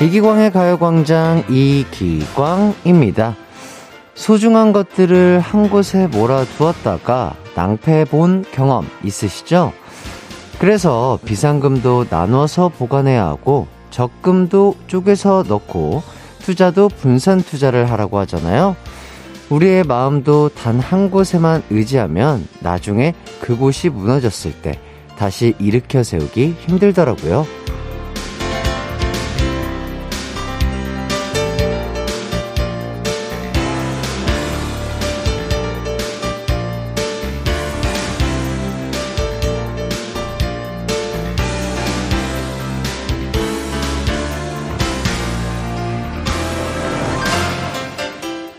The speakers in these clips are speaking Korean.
이기광의 가요광장 이기광입니다. 소중한 것들을 한 곳에 몰아두었다가 낭패 본 경험 있으시죠? 그래서 비상금도 나눠서 보관해야 하고 적금도 쪼개서 넣고 투자도 분산 투자를 하라고 하잖아요. 우리의 마음도 단 한 곳에만 의지하면 나중에 그곳이 무너졌을 때 다시 일으켜 세우기 힘들더라고요.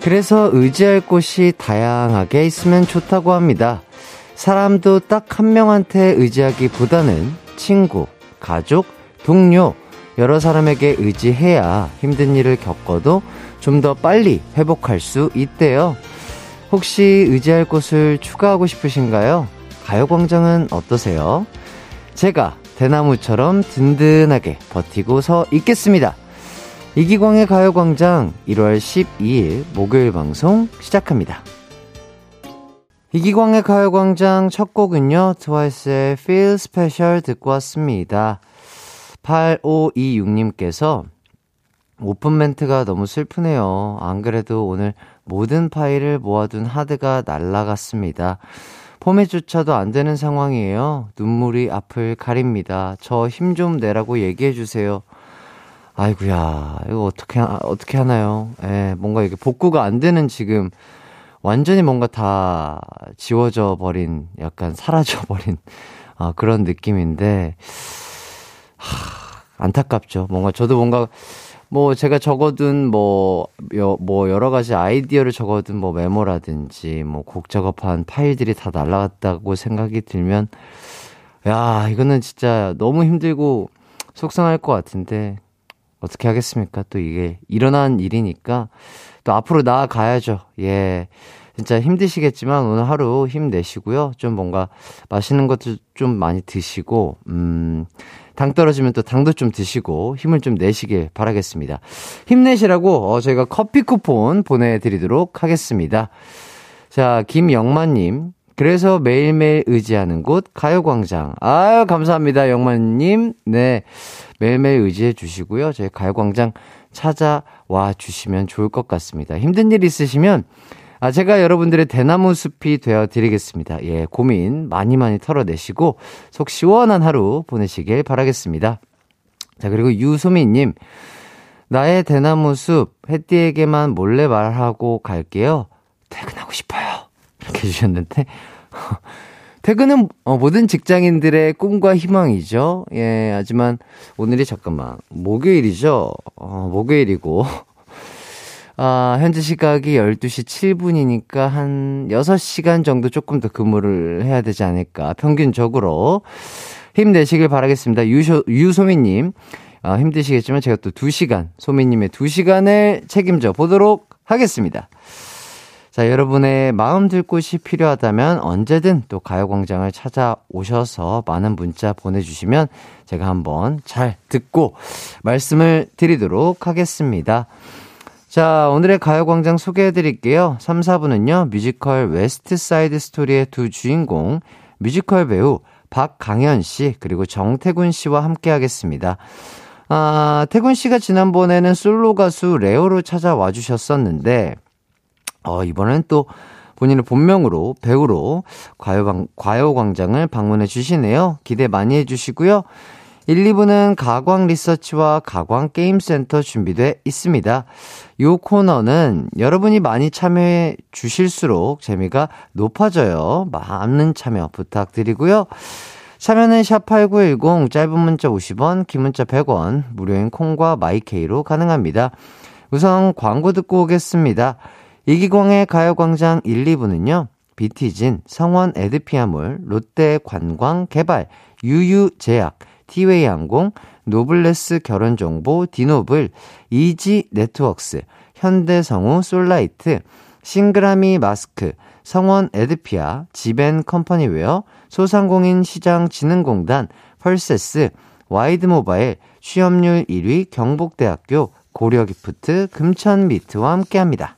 그래서 의지할 곳이 다양하게 있으면 좋다고 합니다. 사람도 딱 한 명한테 의지하기보다는 친구, 가족, 동료, 여러 사람에게 의지해야 힘든 일을 겪어도 좀 더 빨리 회복할 수 있대요. 혹시 의지할 곳을 추가하고 싶으신가요? 가요광장은 어떠세요? 제가 대나무처럼 든든하게 버티고 서 있겠습니다. 이기광의 가요광장 1월 12일 목요일 방송 시작합니다. 이기광의 가요광장 첫 곡은요, 트와이스의 Feel Special 듣고 왔습니다. 8526님께서 오픈 멘트가 너무 슬프네요. 안 그래도 오늘 모든 파일을 모아둔 하드가 날라갔습니다. 포맷조차도 안 되는 상황이에요. 눈물이 앞을 가립니다. 저 힘 좀 내라고 얘기해주세요. 아이구야 이거 어떻게, 어떻게 하나요? 예, 뭔가 이게 복구가 안 되는 지금 완전히 뭔가 다 지워져 버린, 약간 사라져 버린, 아, 그런 느낌인데, 하, 안타깝죠. 뭔가 저도 뭔가, 뭐 제가 적어둔 뭐, 여, 뭐 여러 가지 아이디어를 적어둔 뭐 메모라든지 뭐 곡 작업한 파일들이 다 날라갔다고 생각이 들면, 야, 이거는 진짜 너무 힘들고 속상할 것 같은데, 어떻게 하겠습니까? 또 이게 일어난 일이니까 또 앞으로 나아가야죠. 예. 진짜 힘드시겠지만 오늘 하루 힘내시고요. 좀 뭔가 맛있는 것도 좀 많이 드시고, 음, 당 떨어지면 또 당도 좀 드시고 힘을 좀 내시길 바라겠습니다. 힘내시라고 어, 저희가 커피 쿠폰 보내드리도록 하겠습니다. 자, 김영만님. 그래서 매일매일 의지하는 곳 가요광장. 아유, 감사합니다, 영만님. 네. 매일매일 의지해 주시고요. 저희 가요광장 찾아와 주시면 좋을 것 같습니다. 힘든 일 있으시면 아, 제가 여러분들의 대나무 숲이 되어 드리겠습니다. 예, 고민 많이 많이 털어내시고 속 시원한 하루 보내시길 바라겠습니다. 자, 그리고 유소미님. 나의 대나무 숲, 햇띠에게만 몰래 말하고 갈게요. 퇴근하고 싶어요. 이렇게 해주셨는데. 퇴근은 어, 모든 직장인들의 꿈과 희망이죠. 예, 하지만 오늘이 잠깐만 목요일이죠. 어, 목요일이고 아, 현재 시각이 12시 7분이니까 한 6시간 정도 조금 더 근무를 해야 되지 않을까. 평균적으로 힘내시길 바라겠습니다. 유소, 유소미님, 아, 힘드시겠지만 제가 또 2시간, 소미님의 2시간을 책임져 보도록 하겠습니다. 자, 여러분의 마음 들 곳이 필요하다면 언제든 또 가요광장을 찾아오셔서 많은 문자 보내주시면 제가 한번 잘 듣고 말씀을 드리도록 하겠습니다. 자, 오늘의 가요광장 소개해 드릴게요. 3, 4부는요, 뮤지컬 웨스트 사이드 스토리의 두 주인공, 뮤지컬 배우 박강현 씨, 그리고 정택운 씨와 함께 하겠습니다. 아, 택운 씨가 지난번에는 솔로 가수 레오로 찾아와 주셨었는데, 어, 이번엔 또 본인의 본명으로 배우로 과요광, 과요광장을 방문해 주시네요. 기대 많이 해 주시고요. 1, 2부는 가광 리서치와 가광 게임센터 준비돼 있습니다. 이 코너는 여러분이 많이 참여해 주실수록 재미가 높아져요. 많은 참여 부탁드리고요. 참여는 샵8910 짧은 문자 50원, 긴 문자 100원, 무료인 콩과 마이케이로 가능합니다. 우선 광고 듣고 오겠습니다. 이기광의 가요광장 1, 2부는요. 비티진, 성원 에드피아몰, 롯데 관광 개발, 유유제약, 티웨이 항공, 노블레스 결혼정보, 디노블, 이지 네트웍스, 현대성우 솔라이트, 싱그라미 마스크, 성원 에드피아, 지벤 컴퍼니웨어, 소상공인 시장 진흥공단, 펄세스, 와이드 모바일, 취업률 1위 경북대학교, 고려기프트, 금천미트와 함께 합니다.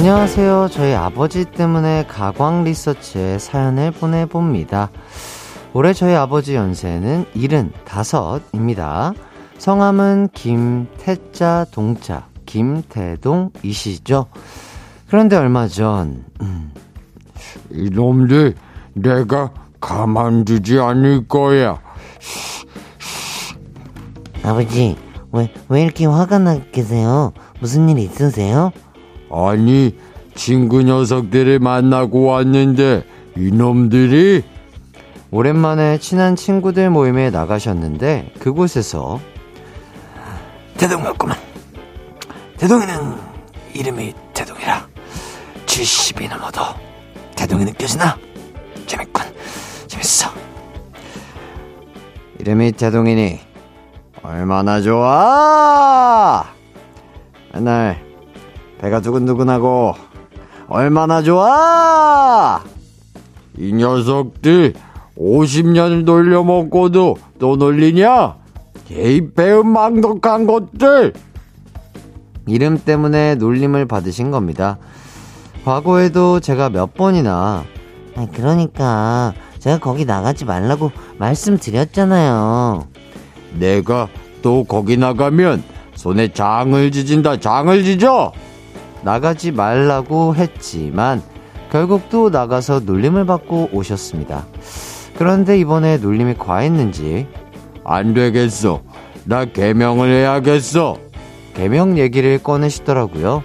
안녕하세요. 저희 아버지 때문에 가광 리서치에 사연을 보내봅니다. 올해 저희 아버지 연세는 75입니다. 성함은 김태자 동자, 김태동이시죠? 그런데 얼마 전, 음, 이놈들, 내가 가만두지 않을 거야. 아버지, 왜, 왜 이렇게 화가 나 계세요? 무슨 일 있으세요? 아니, 친구 녀석들을 만나고 왔는데, 이놈들이 오랜만에 친한 친구들 모임에 나가셨는데, 그곳에서, 대동 같구만. 대동이는 이름이 대동이라. 70이 넘어도 대동이 느껴지나? 재밌군. 재밌어. 이름이 대동이니, 얼마나 좋아! 맨날 배가 두근두근하고 얼마나 좋아! 이 녀석들 50년을 놀려먹고도 또 놀리냐? 개입 배운 망덕한 것들! 이름 때문에 놀림을 받으신 겁니다. 과거에도 제가 몇 번이나 아, 그러니까 제가 거기 나가지 말라고 말씀드렸잖아요. 내가 또 거기 나가면 손에 장을 지진다 장을 지져! 나가지 말라고 했지만 결국 또 나가서 놀림을 받고 오셨습니다. 그런데 이번에 놀림이 과했는지 안 되겠어. 나 개명을 해야겠어. 개명 얘기를 꺼내시더라고요.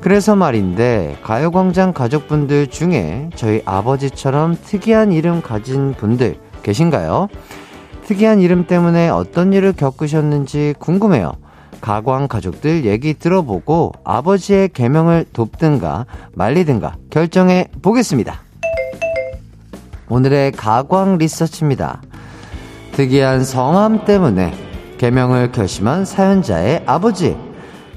그래서 말인데 가요광장 가족분들 중에 저희 아버지처럼 특이한 이름 가진 분들 계신가요? 특이한 이름 때문에 어떤 일을 겪으셨는지 궁금해요. 가광 가족들 얘기 들어보고 아버지의 개명을 돕든가 말리든가 결정해 보겠습니다. 오늘의 가광 리서치입니다. 특이한 성함 때문에 개명을 결심한 사연자의 아버지.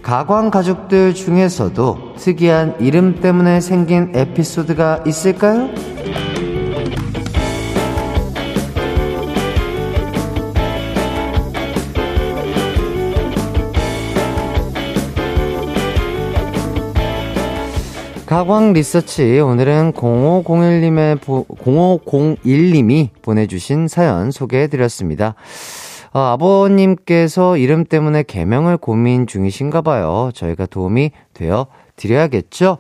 가광 가족들 중에서도 특이한 이름 때문에 생긴 에피소드가 있을까요? 가광 리서치 오늘은 0501님의 0501님이 보내주신 사연 소개해드렸습니다. 어, 아버님께서 이름 때문에 개명을 고민 중이신가 봐요. 저희가 도움이 되어 드려야겠죠?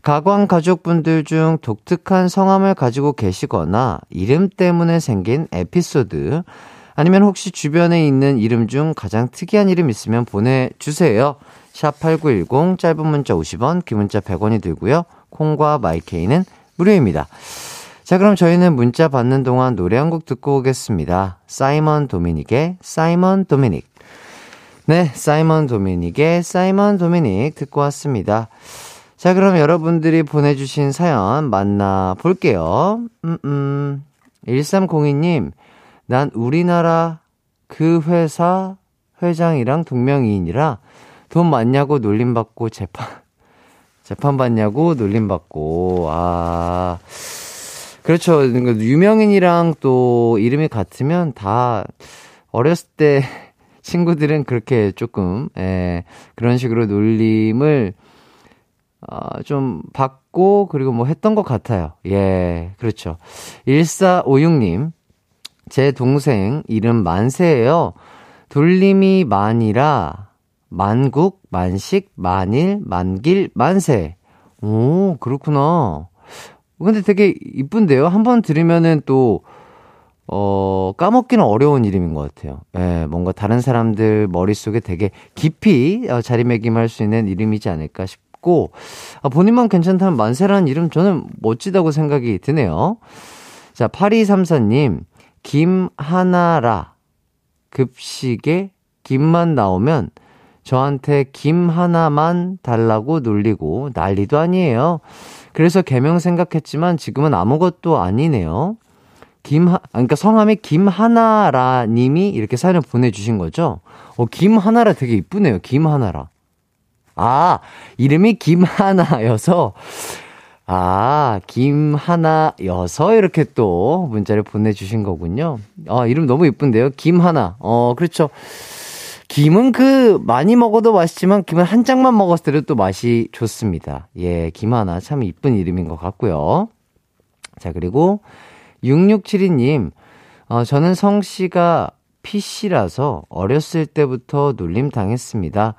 가광 가족분들 중 독특한 성함을 가지고 계시거나 이름 때문에 생긴 에피소드 아니면 혹시 주변에 있는 이름 중 가장 특이한 이름 있으면 보내주세요. 샵8910 짧은 문자 50원, 긴 문자 100원이 들고요. 콩과 마이케이는 무료입니다. 자, 그럼 저희는 문자 받는 동안 노래 한 곡 듣고 오겠습니다. 사이먼 도미닉의 사이먼 도미닉. 네, 사이먼 도미닉의 사이먼 도미닉 듣고 왔습니다. 자, 그럼 여러분들이 보내주신 사연 만나볼게요. 음, 음. 1302님, 난 우리나라 그 회사 회장이랑 동명이인이라 돈 많냐고 놀림받고 재판, 재판받냐고 놀림받고, 아. 그렇죠. 그러니까 유명인이랑 또 이름이 같으면 다 어렸을 때 친구들은 그렇게 조금, 예, 그런 식으로 놀림을, 어, 좀 받고, 그리고 뭐 했던 것 같아요. 예, 그렇죠. 1456님, 제 동생 이름 만세예요. 돌림이 만이라 만국, 만식, 만일, 만길, 만세. 오, 그렇구나. 근데 되게 이쁜데요? 한번 들으면은 또, 어, 어, 까먹기는 어려운 이름인 것 같아요. 예, 뭔가 다른 사람들 머릿속에 되게 깊이 어, 자리매김할 수 있는 이름이지 않을까 싶고, 아, 본인만 괜찮다면 만세라는 이름 저는 멋지다고 생각이 드네요. 자, 8234님, 김하나라. 급식에 김만 나오면 저한테 김 하나만 달라고 놀리고 난리도 아니에요. 그래서 개명 생각했지만 지금은 아무것도 아니네요. 김하, 그러니까 성함이 김하나라 님이 이렇게 사연을 보내주신 거죠? 어, 김하나라 되게 이쁘네요. 김하나라. 아, 이름이 김하나여서, 아, 김하나여서 이렇게 또 문자를 보내주신 거군요. 아, 이름 너무 이쁜데요? 김하나. 어, 그렇죠. 김은 그, 많이 먹어도 맛있지만, 김은 한 장만 먹었을 때도 또 맛이 좋습니다. 예, 김하나. 참 이쁜 이름인 것 같고요. 자, 그리고, 6672님, 어, 저는 성씨가 PC라서 어렸을 때부터 놀림 당했습니다.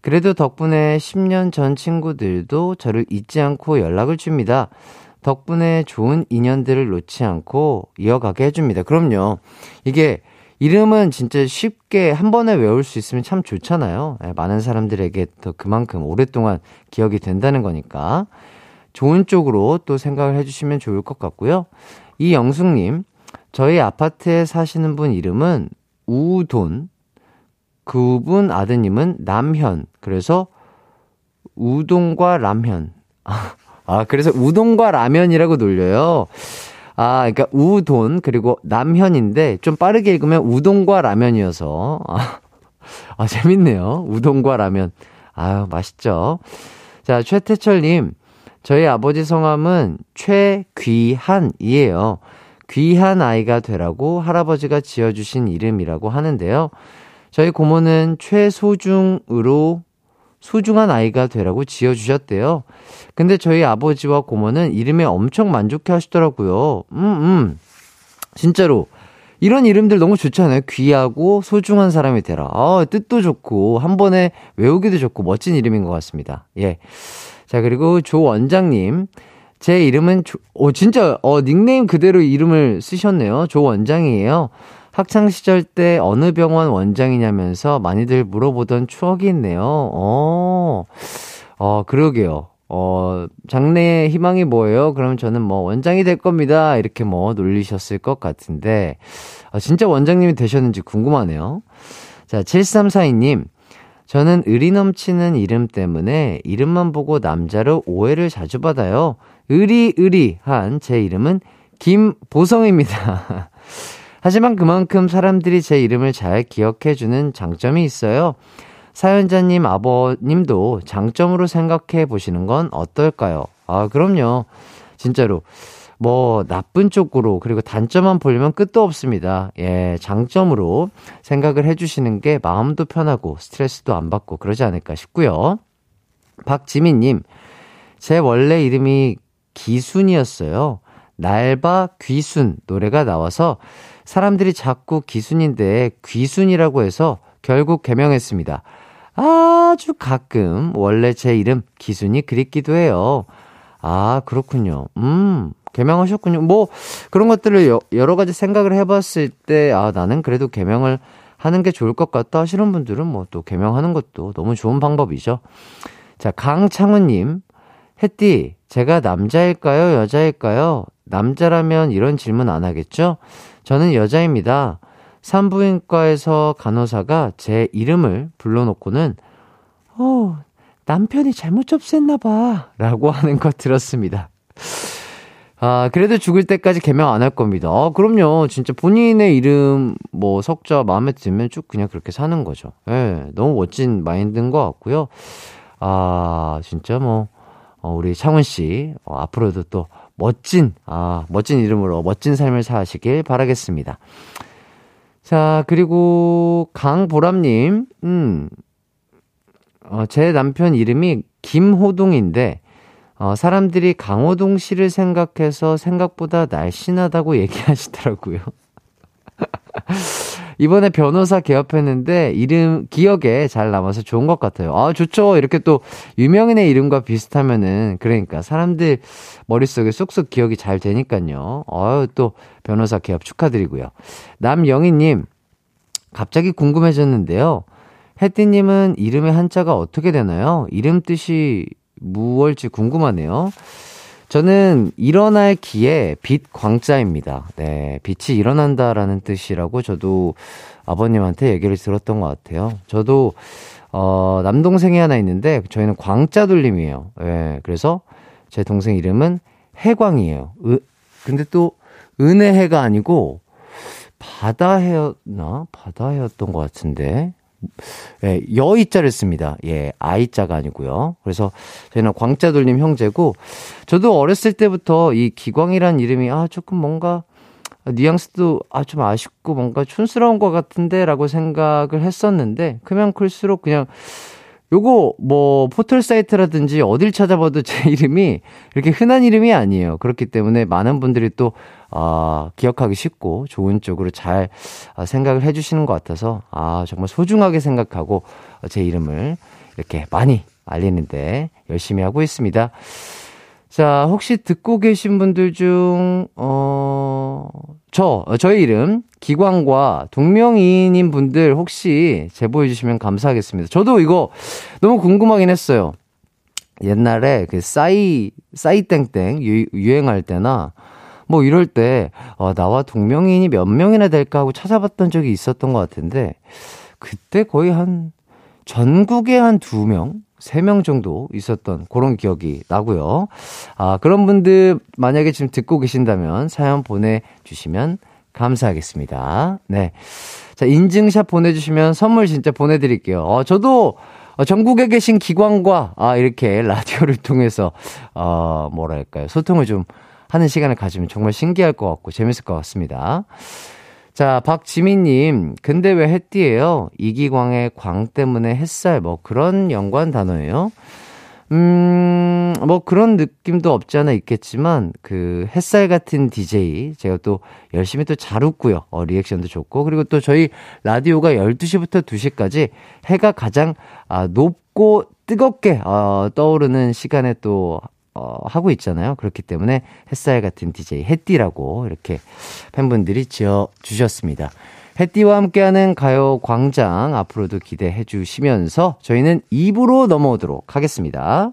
그래도 덕분에 10년 전 친구들도 저를 잊지 않고 연락을 줍니다. 덕분에 좋은 인연들을 놓지 않고 이어가게 해줍니다. 그럼요. 이게 이름은 진짜 쉽게 한 번에 외울 수 있으면 참 좋잖아요. 예, 많은 사람들에게 더 그만큼 오랫동안 기억이 된다는 거니까. 좋은 쪽으로 또 생각을 해주시면 좋을 것 같고요. 이영숙님, 저희 아파트에 사시는 분 이름은 우돈, 그분 아드님은 남현. 그래서 우동과 라면. 아, 그래서 우동과 라면이라고 놀려요. 아, 그러니까 우돈 그리고 남현인데 좀 빠르게 읽으면 우동과 라면이어서 아, 아 재밌네요. 우동과 라면. 아유, 맛있죠. 자, 최태철 님. 저희 아버지 성함은 최귀한이에요. 귀한 아이가 되라고 할아버지가 지어주신 이름이라고 하는데요. 저희 고모는 최소중으로 소중한 아이가 되라고 지어주셨대요. 근데 저희 아버지와 고모는 이름에 엄청 만족해 하시더라고요. 음, 음. 진짜로. 이런 이름들 너무 좋잖아요. 귀하고 소중한 사람이 되라. 아, 뜻도 좋고, 한 번에 외우기도 좋고, 멋진 이름인 것 같습니다. 예. 자, 그리고 조 원장님. 제 이름은, 조, 어, 진짜, 어, 닉네임 그대로 이름을 쓰셨네요. 조 원장이에요. 학창시절 때 어느 병원 원장이냐면서 많이들 물어보던 추억이 있네요. 어, 어, 그러게요. 어, 장래의 희망이 뭐예요? 그럼 저는 뭐 원장이 될 겁니다. 이렇게 뭐 놀리셨을 것 같은데, 아, 진짜 원장님이 되셨는지 궁금하네요. 자, 7342님. 저는 의리 넘치는 이름 때문에 이름만 보고 남자로 오해를 자주 받아요. 의리 의리한 제 이름은 김보성입니다. 하지만 그만큼 사람들이 제 이름을 잘 기억해주는 장점이 있어요. 사연자님 아버님도 장점으로 생각해 보시는 건 어떨까요? 아, 그럼요. 진짜로. 뭐, 나쁜 쪽으로, 그리고 단점만 보려면 끝도 없습니다. 예, 장점으로 생각을 해주시는 게 마음도 편하고 스트레스도 안 받고 그러지 않을까 싶고요. 박지민님, 제 원래 이름이 기순이었어요. 날바 귀순 노래가 나와서 사람들이 자꾸 기순인데 귀순이라고 해서 결국 개명했습니다. 아주 가끔 원래 제 이름 기순이 그립기도 해요. 아, 그렇군요. 음, 개명하셨군요. 뭐, 그런 것들을 여, 여러 가지 생각을 해봤을 때, 아, 나는 그래도 개명을 하는 게 좋을 것 같다 하시는 분들은 뭐 또 개명하는 것도 너무 좋은 방법이죠. 자, 강창훈님. 햇띠, 제가 남자일까요? 여자일까요? 남자라면 이런 질문 안 하겠죠? 저는 여자입니다. 산부인과에서 간호사가 제 이름을 불러놓고는, 어, 남편이 잘못 접수했나봐. 라고 하는 거 들었습니다. 아, 그래도 죽을 때까지 개명 안 할 겁니다. 아, 그럼요. 진짜 본인의 이름, 뭐, 석자 마음에 들면 쭉 그냥 그렇게 사는 거죠. 예, 네, 너무 멋진 마인드인 것 같고요. 아, 진짜 뭐, 어, 우리 창훈 씨, 어, 앞으로도 또 멋진, 아, 멋진 이름으로 멋진 삶을 사시길 바라겠습니다. 자, 그리고 강보람님, 음, 어, 제 남편 이름이 김호동인데, 어, 사람들이 강호동 씨를 생각해서 생각보다 날씬하다고 얘기하시더라고요. 이번에 변호사 개업했는데 이름 기억에 잘 남아서 좋은 것 같아요. 아, 좋죠. 이렇게 또 유명인의 이름과 비슷하면은 그러니까 사람들 머릿속에 쏙쏙 기억이 잘 되니까요. 아유, 또 변호사 개업 축하드리고요. 남영희 님, 갑자기 궁금해졌는데요. 혜띠님은 이름의 한자가 어떻게 되나요? 이름 뜻이 무엇일지 궁금하네요. 저는 일어날 기에 빛 광자입니다. 네, 빛이 일어난다라는 뜻이라고 저도 아버님한테 얘기를 들었던 것 같아요. 저도 어, 남동생이 하나 있는데 저희는 광자 돌림이에요. 예, 그래서 제 동생 이름은 해광이에요. 으, 근데 또 은혜해가 아니고 바다해였나? 바다해였던 것 같은데. 예, 여이자를 씁니다. 예, 아이자가 아니고요. 그래서 저희는 광자돌림 형제고, 저도 어렸을 때부터 이 기광이란 이름이, 아, 조금 뭔가, 뉘앙스도, 아, 좀 아쉽고 뭔가 촌스러운 것 같은데, 라고 생각을 했었는데, 크면 클수록 그냥, 요거 뭐 포털 사이트라든지 어딜 찾아봐도 제 이름이 이렇게 흔한 이름이 아니에요. 그렇기 때문에 많은 분들이 또 아, 기억하기 쉽고 좋은 쪽으로 잘 아, 생각을 해 주시는 것 같아서 아 정말 소중하게 생각하고 제 이름을 이렇게 많이 알리는데 열심히 하고 있습니다. 자, 혹시 듣고 계신 분들 중, 어, 저, 저의 이름, 기광과 동명이인인 분들 혹시 제보해 주시면 감사하겠습니다. 저도 이거 너무 궁금하긴 했어요. 옛날에 그 싸이, 싸이땡땡 유, 유행할 때나 뭐 이럴 때, 어, 나와 동명이인이 몇 명이나 될까 하고 찾아봤던 적이 있었던 것 같은데, 그때 거의 한, 전국에 한 두 명? 3명 정도 있었던 그런 기억이 나고요. 아, 그런 분들 만약에 지금 듣고 계신다면 사연 보내주시면 감사하겠습니다. 네. 자, 인증샷 보내주시면 선물 진짜 보내드릴게요. 어, 저도 어, 전국에 계신 기관과 아, 이렇게 라디오를 통해서, 어, 뭐랄까요. 소통을 좀 하는 시간을 가지면 정말 신기할 것 같고 재밌을 것 같습니다. 자, 박지민님, 근데 왜 햇띠예요? 이기광의 광 때문에 햇살, 뭐 그런 연관 단어예요? 음, 뭐 그런 느낌도 없지 않아 있겠지만, 그 햇살 같은 DJ, 제가 또 열심히 또 잘 웃고요. 어, 리액션도 좋고, 그리고 또 저희 라디오가 12시부터 2시까지 해가 가장 아, 높고 뜨겁게 어, 떠오르는 시간에 또 어, 하고 있잖아요. 그렇기 때문에 햇살 같은 DJ 햇띠라고 이렇게 팬분들이 지어 주셨습니다. 햇띠와 함께하는 가요 광장 앞으로도 기대해 주시면서 저희는 2부로 넘어오도록 하겠습니다.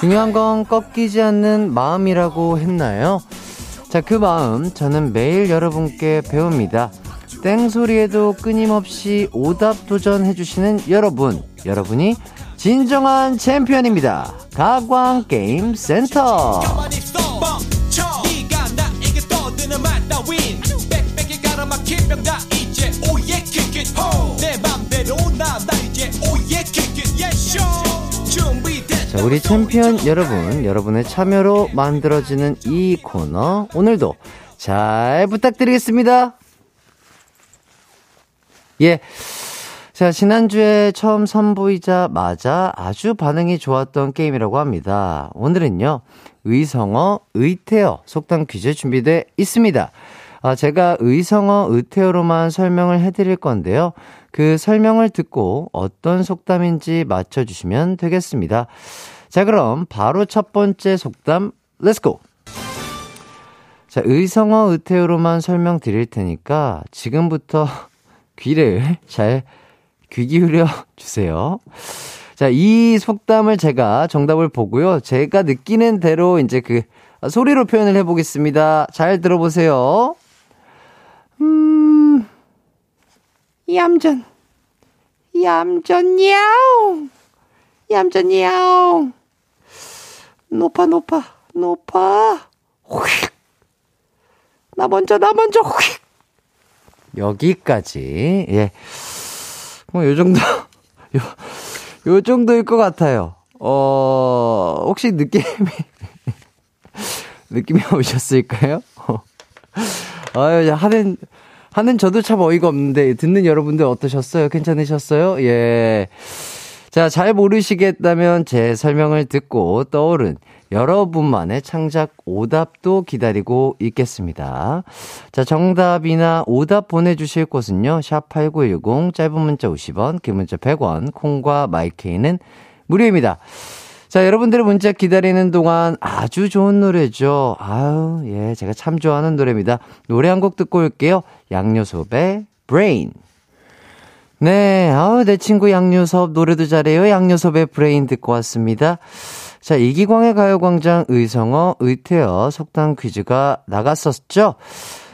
중요한 건 꺾이지 않는 마음이라고 했나요? 자, 그 마음 저는 매일 여러분께 배웁니다. 땡소리에도 끊임없이 오답 도전해주시는 여러분, 여러분이 진정한 챔피언입니다. 가광 게임 센터. 자, 우리 챔피언 여러분, 여러분의 참여로 만들어지는 이 코너, 오늘도 잘 부탁드리겠습니다. 예. 자, 지난주에 처음 선보이자마자 아주 반응이 좋았던 게임이라고 합니다. 오늘은요, 의성어, 의태어 속담 퀴즈 준비되어 있습니다. 아, 제가 의성어, 의태어로만 설명을 해드릴 건데요. 그 설명을 듣고 어떤 속담인지 맞춰주시면 되겠습니다. 자, 그럼 바로 첫 번째 속담, Let's go! 자, 의성어, 의태어로만 설명드릴 테니까 지금부터 귀를 잘 귀 기울여 주세요. 자, 이 속담을 제가 정답을 보고요. 제가 느끼는 대로 이제 그 소리로 표현을 해보겠습니다. 잘 들어보세요. 음, 얌전, 얌전, 야옹, 얌전, 야옹. 높아, 높아, 높아. 휙. 나 먼저, 나 먼저, 휙. 여기까지, 예. 뭐, 요 정도, 요, 요 정도일 것 같아요. 어, 혹시 느낌이, 느낌이 오셨을까요? 아유, 하는, 하는 저도 참 어이가 없는데, 듣는 여러분들 어떠셨어요? 괜찮으셨어요? 예. 자, 잘 모르시겠다면 제 설명을 듣고 떠오른 여러분만의 창작 오답도 기다리고 있겠습니다. 자, 정답이나 오답 보내주실 곳은요, 샵8910, 짧은 문자 50원, 긴 문자 100원, 콩과 마이케이는 무료입니다. 자, 여러분들의 문자 기다리는 동안 아주 좋은 노래죠. 아유, 예, 제가 참 좋아하는 노래입니다. 노래 한 곡 듣고 올게요. 양요섭의 Brain. 네, 아우, 내 친구 양요섭 노래도 잘해요. 양요섭의 Brain 듣고 왔습니다. 자, 이기광의 가요광장 의성어, 의태어 속담 퀴즈가 나갔었죠?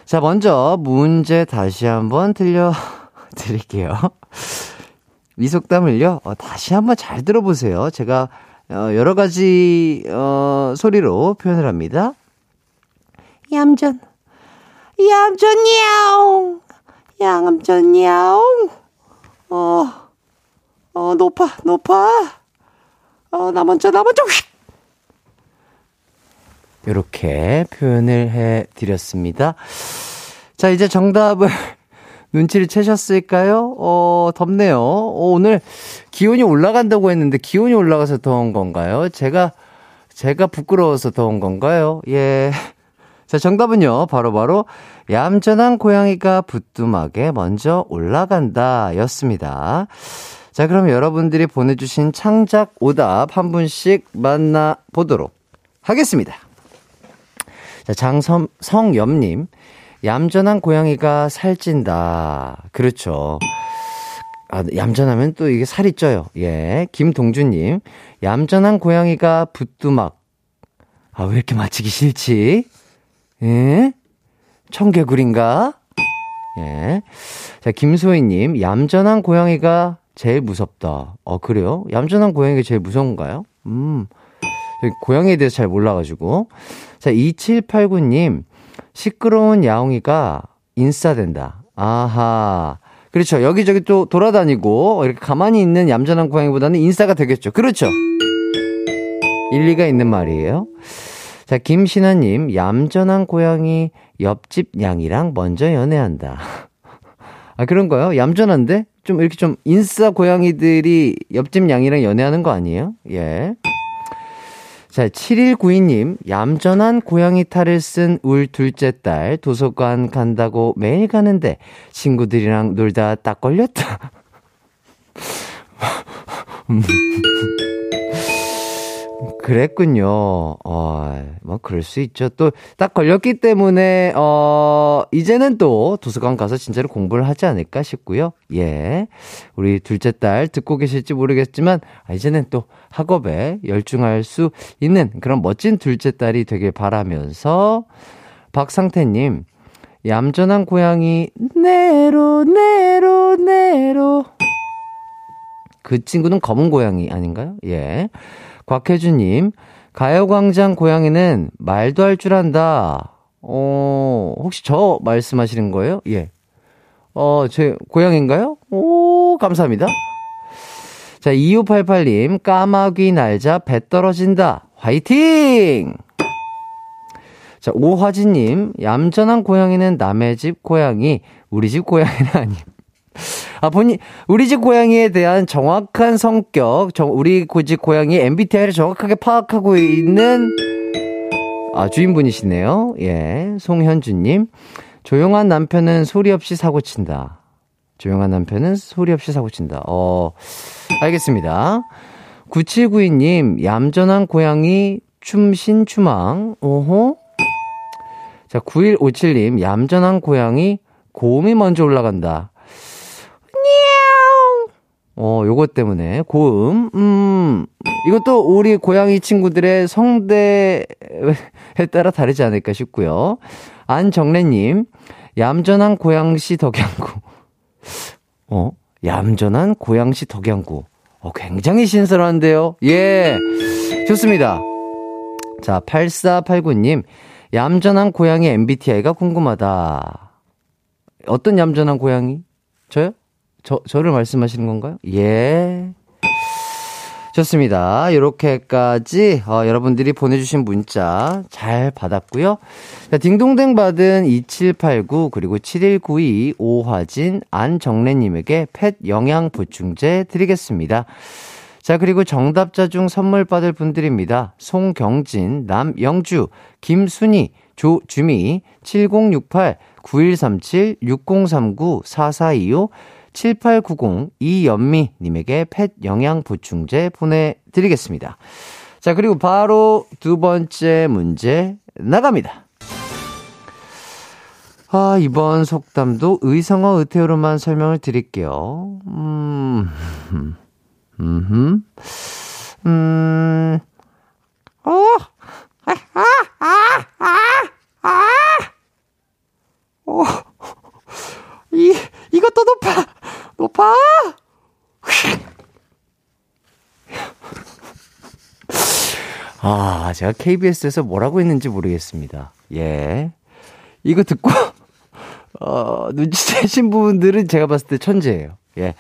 자, 먼저 문제 다시 한번 들려드릴게요. 이 속담을요, 어, 다시 한번 잘 들어보세요. 제가 어, 여러 가지 어, 소리로 표현을 합니다. 얌전, 얌전 야옹, 얌전 야옹. 어, 어 높아, 높아. 어, 나 먼저, 나 먼저. 휙. 이렇게 표현을 해 드렸습니다. 자, 이제 정답을 눈치를 채셨을까요? 어, 덥네요. 어, 오늘 기온이 올라간다고 했는데 기온이 올라가서 더운 건가요? 제가, 제가 부끄러워서 더운 건가요? 예. 자, 정답은요, 바로바로, 바로 얌전한 고양이가 부뚜막에 먼저 올라간다 였습니다. 자, 그럼 여러분들이 보내주신 창작 오답 한 분씩 만나보도록 하겠습니다. 자, 장섬, 성염님, 얌전한 고양이가 살찐다. 그렇죠. 아, 얌전하면 또 이게 살이 쪄요. 예. 김동주님, 얌전한 고양이가 부뚜막. 아, 왜 이렇게 맞히기 싫지? 예? 청개구리인가? 예. 자, 김소희님, 얌전한 고양이가 제일 무섭다. 어, 그래요? 얌전한 고양이가 제일 무서운가요? 음. 고양이에 대해서 잘 몰라가지고. 자, 2789님, 시끄러운 야옹이가 인싸된다. 아하. 그렇죠. 여기저기 또 돌아다니고, 이렇게 가만히 있는 얌전한 고양이보다는 인싸가 되겠죠. 그렇죠. 일리가 있는 말이에요. 자, 김신아님, 얌전한 고양이 옆집 양이랑 먼저 연애한다. 아, 그런 거요? 얌전한데? 좀 이렇게 좀 인싸 고양이들이 옆집 양이랑 연애하는 거 아니에요? 예. 자, 7192님, 얌전한 고양이 탈을 쓴 울 둘째 딸 도서관 간다고 매일 가는데 친구들이랑 놀다 딱 걸렸다. 음. 그랬군요. 어, 뭐, 그럴 수 있죠. 또, 딱 걸렸기 때문에, 어, 이제는 또 도서관 가서 진짜로 공부를 하지 않을까 싶고요. 예. 우리 둘째 딸 듣고 계실지 모르겠지만, 아, 이제는 또 학업에 열중할 수 있는 그런 멋진 둘째 딸이 되길 바라면서, 박상태님, 얌전한 고양이, 네로, 네로, 네로. 그 친구는 검은 고양이 아닌가요? 예. 곽혜주님, 가요광장 고양이는 말도 할 줄 안다. 어, 혹시 저 말씀하시는 거예요? 예. 어, 제 고양인가요? 오, 감사합니다. 자, 2588님, 까마귀 날자 배 떨어진다. 화이팅! 자, 오화진님, 얌전한 고양이는 남의 집 고양이, 우리 집 고양이는 아님. 아, 본인, 우리 집 고양이에 대한 정확한 성격, 정, 우리 집 고양이 MBTI를 정확하게 파악하고 있는, 아, 주인분이시네요. 예. 송현주님. 조용한 남편은 소리 없이 사고 친다. 조용한 남편은 소리 없이 사고 친다. 어, 알겠습니다. 9792님, 얌전한 고양이 춤신 추망. 오호. 자, 9157님, 얌전한 고양이 고음이 먼저 올라간다. 어, 요것 때문에 고음. 음. 이것도 우리 고양이 친구들의 성대에 따라 다르지 않을까 싶고요. 안정래 님, 얌전한 고양시 덕양구. 어? 얌전한 고양시 덕양구. 어, 굉장히 신선한데요. 예. 좋습니다. 자, 8489님, 얌전한 고양이 MBTI가 궁금하다. 어떤 얌전한 고양이? 저요? 저, 저를 말씀하시는 건가요? 예. 좋습니다. 이렇게까지 어, 여러분들이 보내주신 문자 잘 받았고요. 자, 딩동댕 받은 2789 그리고 7192 오화진 안정래님에게 펫 영양 보충제 드리겠습니다. 자, 그리고 정답자 중 선물 받을 분들입니다. 송경진, 남영주, 김순희, 조주미, 7068, 9137, 6039, 4425, 7890 이연미님에게 펫 영양 보충제 보내드리겠습니다. 자, 그리고 바로 두 번째 문제 나갑니다. 아, 이번 속담도 의성어 의태어로만 설명을 드릴게요. 음, 음, 음, 어, 아, 아, 아, 아, 아, 어, 이, 이것도 높아! 높아! 아, 제가 KBS에서 뭐라고 했는지 모르겠습니다. 예. 이거 듣고, 어, 눈치채신 분들은 제가 봤을 때 천재예요. 예.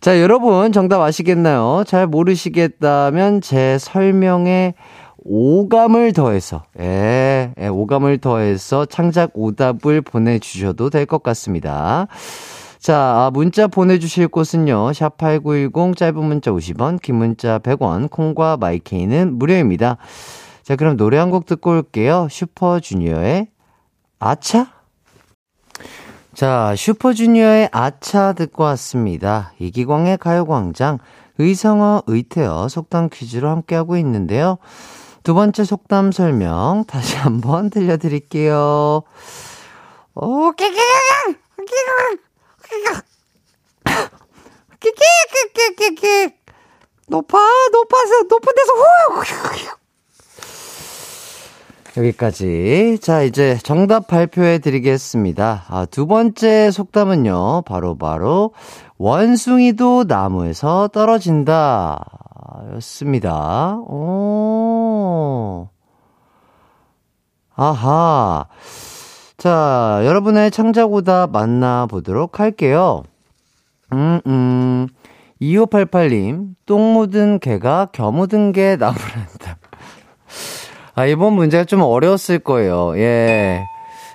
자, 여러분, 정답 아시겠나요? 잘 모르시겠다면 제 설명에 오감을 더해서, 예, 예 오감을 더해서 창작 오답을 보내주셔도 될 것 같습니다. 자, 아, 문자 보내주실 곳은요, 샵8910, 짧은 문자 50원, 긴 문자 100원, 콩과 마이케이는 무료입니다. 자, 그럼 노래 한 곡 듣고 올게요. 슈퍼주니어의 아차? 자, 슈퍼주니어의 아차 듣고 왔습니다. 이기광의 가요광장, 의성어, 의태어, 속담 퀴즈로 함께하고 있는데요. 두 번째 속담 설명 다시 한번 들려드릴게요. 오, 깨깨깨깨! 깨깨깨깨깨깨! 높아, 높아서, 높은 데서 후! 여기까지. 자, 이제 정답 발표해 드리겠습니다. 아, 두 번째 속담은요, 바로, 바로, 원숭이도 나무에서 떨어진다. 였습니다. 오. 아하. 자, 여러분의 창작오답 만나보도록 할게요. 음, 음. 2588님, 똥 묻은 개가 겨 묻은 개 나무란다. 아, 이번 문제가 좀 어려웠을 거예요. 예.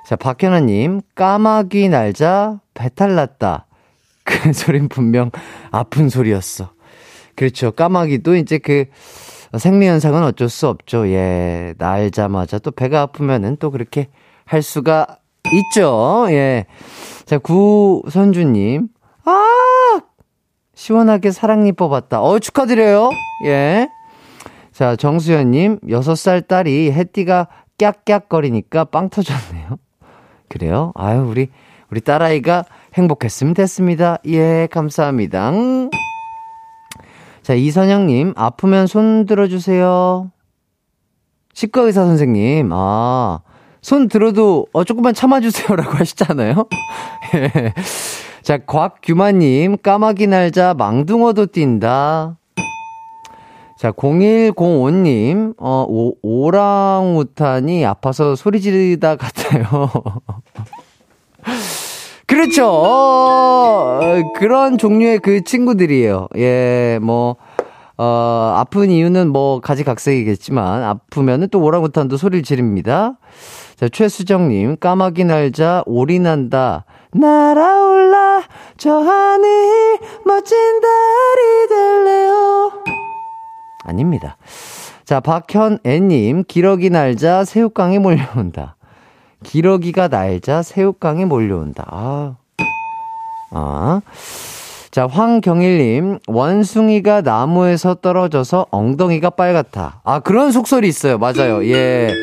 자, 박현아님, 까마귀 날자 배탈 났다. 그 소린 분명 아픈 소리였어. 그렇죠. 까마귀도 이제 그 생리현상은 어쩔 수 없죠. 예. 날자마자 또 배가 아프면은 또 그렇게 할 수가 있죠. 예. 자, 구선주님. 아! 시원하게 사랑니 뽑았다. 어, 축하드려요. 예. 자, 정수연님. 6살 딸이 해띠가 깍깍거리니까 빵 터졌네요. 그래요? 아유, 우리, 우리 딸아이가 행복했으면 됐습니다. 예, 감사합니다. 자, 이선영님, 아프면 손 들어주세요. 치과 의사 선생님, 아, 손 들어도, 어, 조금만 참아주세요라고 하시잖아요? 예. 자, 곽규마님, 까마귀 날자 망둥어도 뛴다. 자, 0105님, 어, 오, 오랑우탄이 아파서 소리 지르다 같아요. 그렇죠. 어, 그런 종류의 그 친구들이에요. 예, 뭐, 어, 아픈 이유는 뭐 가지각색이겠지만, 아프면은 또 오랑우탄도 소리를 지릅니다. 자, 최수정님, 까마귀 날자, 올인한다. 날아올라, 저 하늘, 멋진 달이 될래요. 아닙니다. 자, 박현애님, 기러기 날자, 새우깡이 몰려온다. 기러기가 날자 새우깡이 몰려온다. 아. 아. 자, 황경일님, 원숭이가 나무에서 떨어져서 엉덩이가 빨갛다. 아, 그런 속설이 있어요. 맞아요. 예.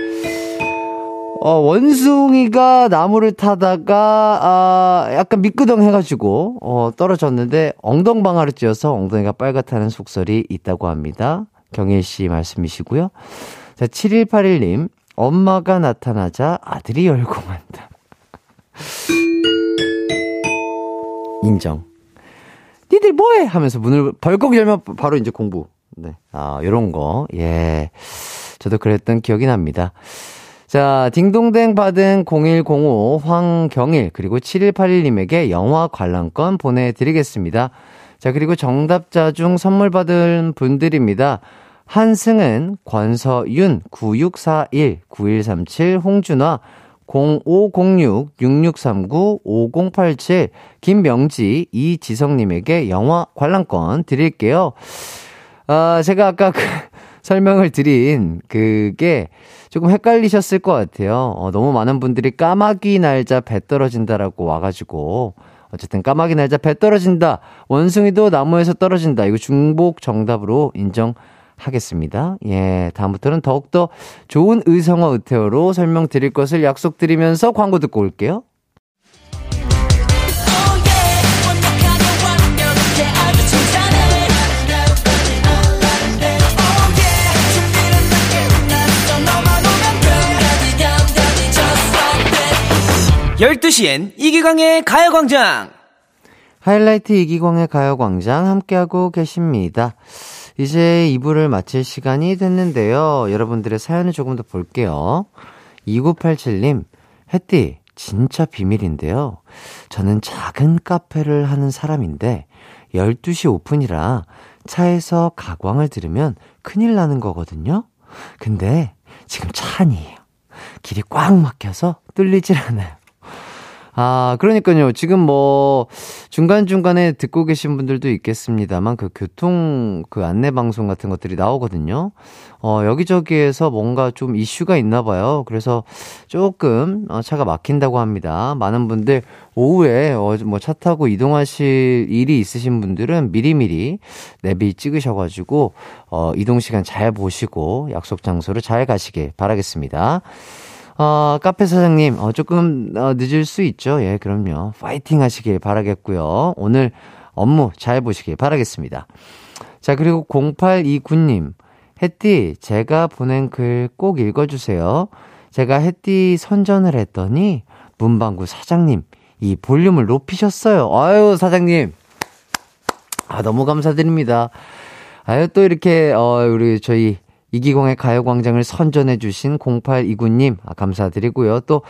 어, 원숭이가 나무를 타다가, 아, 약간 미끄덩 해가지고, 어, 떨어졌는데, 엉덩방아를 찧어서 엉덩이가 빨갛다는 속설이 있다고 합니다. 경일 씨 말씀이시고요. 자, 7181님, 엄마가 나타나자 아들이 열공한다. 인정. 니들 뭐해? 하면서 문을 벌컥 열면 바로 이제 공부. 네. 아, 요런 거. 예. 저도 그랬던 기억이 납니다. 자, 딩동댕 받은 0105 황경일 그리고 7181님에게 영화 관람권 보내드리겠습니다. 자, 그리고 정답자 중 선물 받은 분들입니다. 한승은, 권서윤, 9641, 9137, 홍준화, 0506-6639-5087, 김명지, 이지성님에게 영화 관람권 드릴게요. 아, 제가 아까 그 설명을 드린 그게 조금 헷갈리셨을 것 같아요. 어, 너무 많은 분들이 까마귀 날자 배 떨어진다라고 와가지고, 어쨌든 까마귀 날자 배 떨어진다. 원숭이도 나무에서 떨어진다. 이거 중복 정답으로 인정 하겠습니다. 예, 다음부터는 더욱더 좋은 의성어 의태어로 설명드릴 것을 약속드리면서 광고 듣고 올게요. 열두 시엔 이기광의 가요광장! 하이라이트 이기광의 가요광장 함께하고 계십니다. 이제 2부를 마칠 시간이 됐는데요. 여러분들의 사연을 조금 더 볼게요. 2987님, 햇띠, 진짜 비밀인데요. 저는 작은 카페를 하는 사람인데, 12시 오픈이라 차에서 가광을 들으면 큰일 나는 거거든요. 근데 지금 차 안이에요. 길이 꽉 막혀서 뚫리질 않아요. 아, 그러니까요. 지금 뭐, 중간중간에 듣고 계신 분들도 있겠습니다만, 그 교통, 그 안내방송 같은 것들이 나오거든요. 어, 여기저기에서 뭔가 좀 이슈가 있나 봐요. 그래서 조금, 어, 차가 막힌다고 합니다. 많은 분들, 오후에, 어, 뭐, 차 타고 이동하실 일이 있으신 분들은 미리미리 내비 찍으셔가지고, 어, 이동시간 잘 보시고, 약속 장소를 잘 가시길 바라겠습니다. 어, 카페 사장님, 어, 조금, 어, 늦을 수 있죠. 예, 그럼요. 파이팅 하시길 바라겠고요. 오늘 업무 잘 보시길 바라겠습니다. 자, 그리고 0829님, 햇띠, 제가 보낸 글 꼭 읽어주세요. 제가 햇띠 선전을 했더니, 문방구 사장님, 이 볼륨을 높이셨어요. 아유, 사장님. 아, 너무 감사드립니다. 아유, 또 이렇게, 어, 우리, 저희, 이기광의 가요광장을 선전해 주신 0829님, 아, 감사드리고요. 또,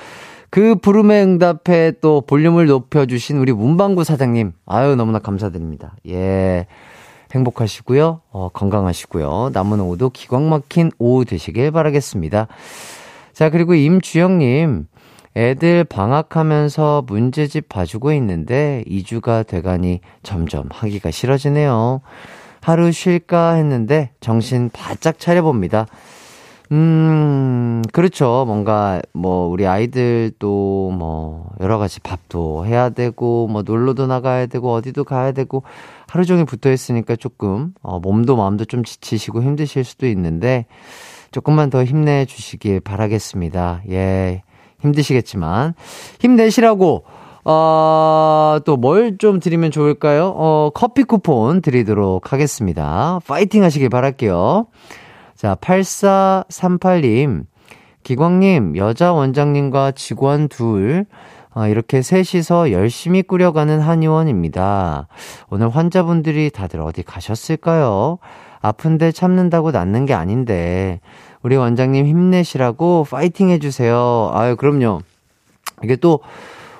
그 부름에 응답해 또 볼륨을 높여 주신 우리 문방구 사장님, 아유, 너무나 감사드립니다. 예. 행복하시고요. 어, 건강하시고요. 남은 오후도 기광 막힌 오후 되시길 바라겠습니다. 자, 그리고 임주영 님, 애들 방학하면서 문제집 봐주고 있는데 2주가 돼가니 점점 하기가 싫어지네요. 하루 쉴까 했는데 정신 바짝 차려봅니다. 음, 그렇죠. 뭔가, 뭐, 우리 아이들도 뭐, 여러 가지 밥도 해야 되고, 뭐, 놀러도 나가야 되고, 어디도 가야 되고, 하루 종일 붙어 있으니까 조금, 어, 몸도 마음도 좀 지치시고 힘드실 수도 있는데, 조금만 더 힘내주시길 바라겠습니다. 예, 힘드시겠지만, 힘내시라고, 어, 또 뭘 좀 드리면 좋을까요? 어, 커피 쿠폰 드리도록 하겠습니다. 파이팅 하시길 바랄게요. 자, 8438님. 기광님, 여자 원장님과 직원 둘, 어, 이렇게 셋이서 열심히 꾸려가는 한의원입니다. 오늘 환자분들이 다들 어디 가셨을까요? 아픈데 참는다고 낫는 게 아닌데, 우리 원장님 힘내시라고 파이팅 해주세요. 아유, 그럼요. 이게 또,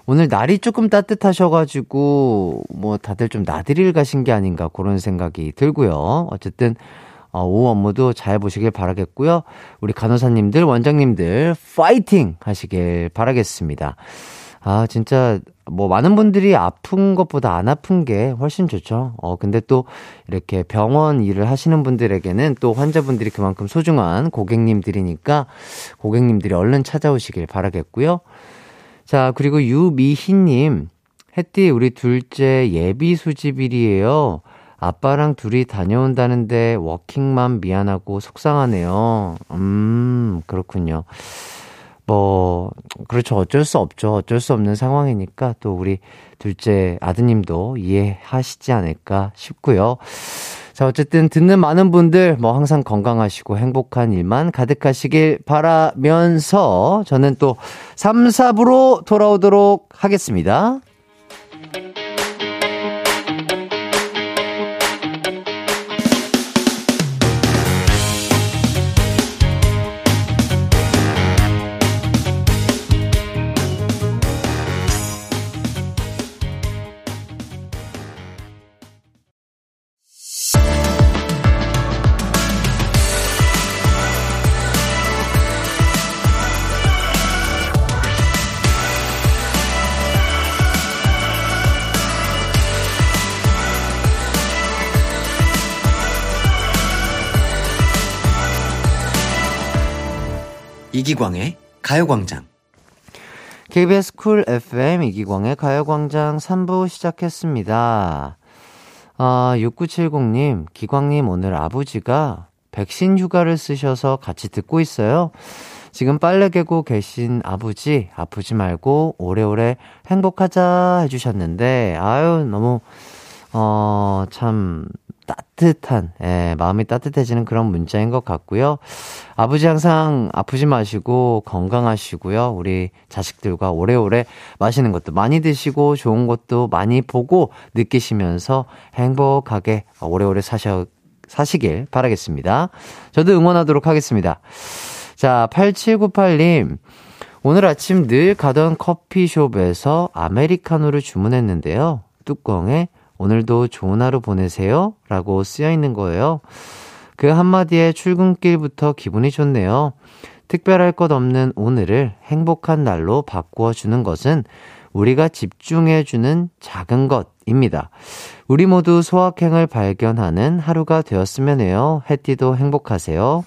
오늘 날이 조금 따뜻하셔가지고, 뭐, 다들 좀 나들이를 가신 게 아닌가, 그런 생각이 들고요. 어쨌든, 어, 오후 업무도 잘 보시길 바라겠고요. 우리 간호사님들, 원장님들, 파이팅! 하시길 바라겠습니다. 아, 진짜, 뭐, 많은 분들이 아픈 것보다 안 아픈 게 훨씬 좋죠. 어, 근데 또, 이렇게 병원 일을 하시는 분들에게는 또 환자분들이 그만큼 소중한 고객님들이니까, 고객님들이 얼른 찾아오시길 바라겠고요. 자, 그리고 유미희님, 햇띠, 우리 둘째 예비 수집일이에요. 아빠랑 둘이 다녀온다는데 워킹맘 미안하고 속상하네요. 음, 그렇군요. 뭐, 그렇죠. 어쩔 수 없죠. 어쩔 수 없는 상황이니까 또 우리 둘째 아드님도 이해하시지 않을까 싶고요. 자, 어쨌든 듣는 많은 분들 뭐 항상 건강하시고 행복한 일만 가득하시길 바라면서 저는 또 3, 4부로 돌아오도록 하겠습니다. 이기광의 가요광장. KBS 쿨 FM 이기광의 가요광장 3부 시작했습니다. 아, 6970님, 기광님 오늘 아버지가 백신 휴가를 쓰셔서 같이 듣고 있어요. 지금 빨래 개고 계신 아버지, 아프지 말고 오래오래 행복하자 해주셨는데, 아유, 너무, 어, 참, 따뜻한, 예, 마음이 따뜻해지는 그런 문자인 것 같고요. 아버지 항상 아프지 마시고 건강하시고요. 우리 자식들과 오래오래 맛있는 것도 많이 드시고 좋은 것도 많이 보고 느끼시면서 행복하게 오래오래 사셔, 사시길 바라겠습니다. 저도 응원하도록 하겠습니다. 자, 8798님. 오늘 아침 늘 가던 커피숍에서 아메리카노를 주문했는데요. 뚜껑에 오늘도 좋은 하루 보내세요. 라고 쓰여 있는 거예요. 그 한마디에 출근길부터 기분이 좋네요. 특별할 것 없는 오늘을 행복한 날로 바꾸어 주는 것은 우리가 집중해 주는 작은 것입니다. 우리 모두 소확행을 발견하는 하루가 되었으면 해요. 해띠도 행복하세요.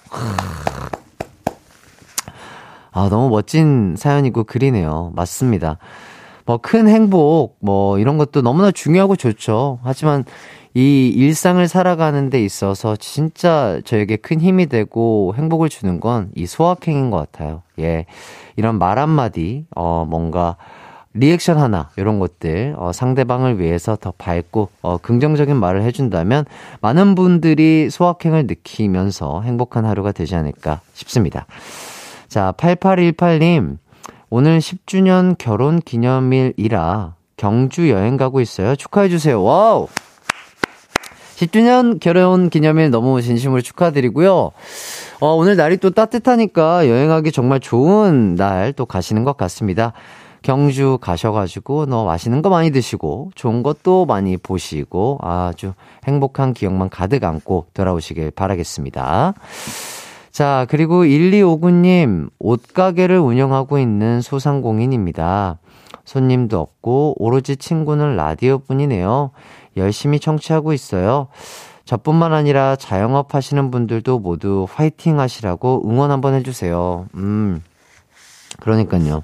아, 너무 멋진 사연이고 글이네요. 맞습니다. 뭐 큰 행복, 뭐 이런 것도 너무나 중요하고 좋죠. 하지만 이 일상을 살아가는 데 있어서 진짜 저에게 큰 힘이 되고 행복을 주는 건 이 소확행인 것 같아요. 예. 이런 말 한마디, 어, 뭔가, 리액션 하나, 이런 것들, 어, 상대방을 위해서 더 밝고, 어, 긍정적인 말을 해준다면, 많은 분들이 소확행을 느끼면서 행복한 하루가 되지 않을까 싶습니다. 자, 8818님, 오늘 10주년 결혼 기념일이라 경주 여행 가고 있어요. 축하해주세요. Wow! 10주년 결혼 기념일 너무 진심으로 축하드리고요. 어, 오늘 날이 또 따뜻하니까 여행하기 정말 좋은 날 또 가시는 것 같습니다. 경주 가셔가지고 너 맛있는 거 많이 드시고 좋은 것도 많이 보시고 아주 행복한 기억만 가득 안고 돌아오시길 바라겠습니다. 자, 그리고 1259님, 옷가게를 운영하고 있는 소상공인입니다. 손님도 없고, 오로지 친구는 라디오 뿐이네요. 열심히 청취하고 있어요. 저뿐만 아니라 자영업 하시는 분들도 모두 화이팅 하시라고 응원 한번 해주세요. 음, 그러니까요.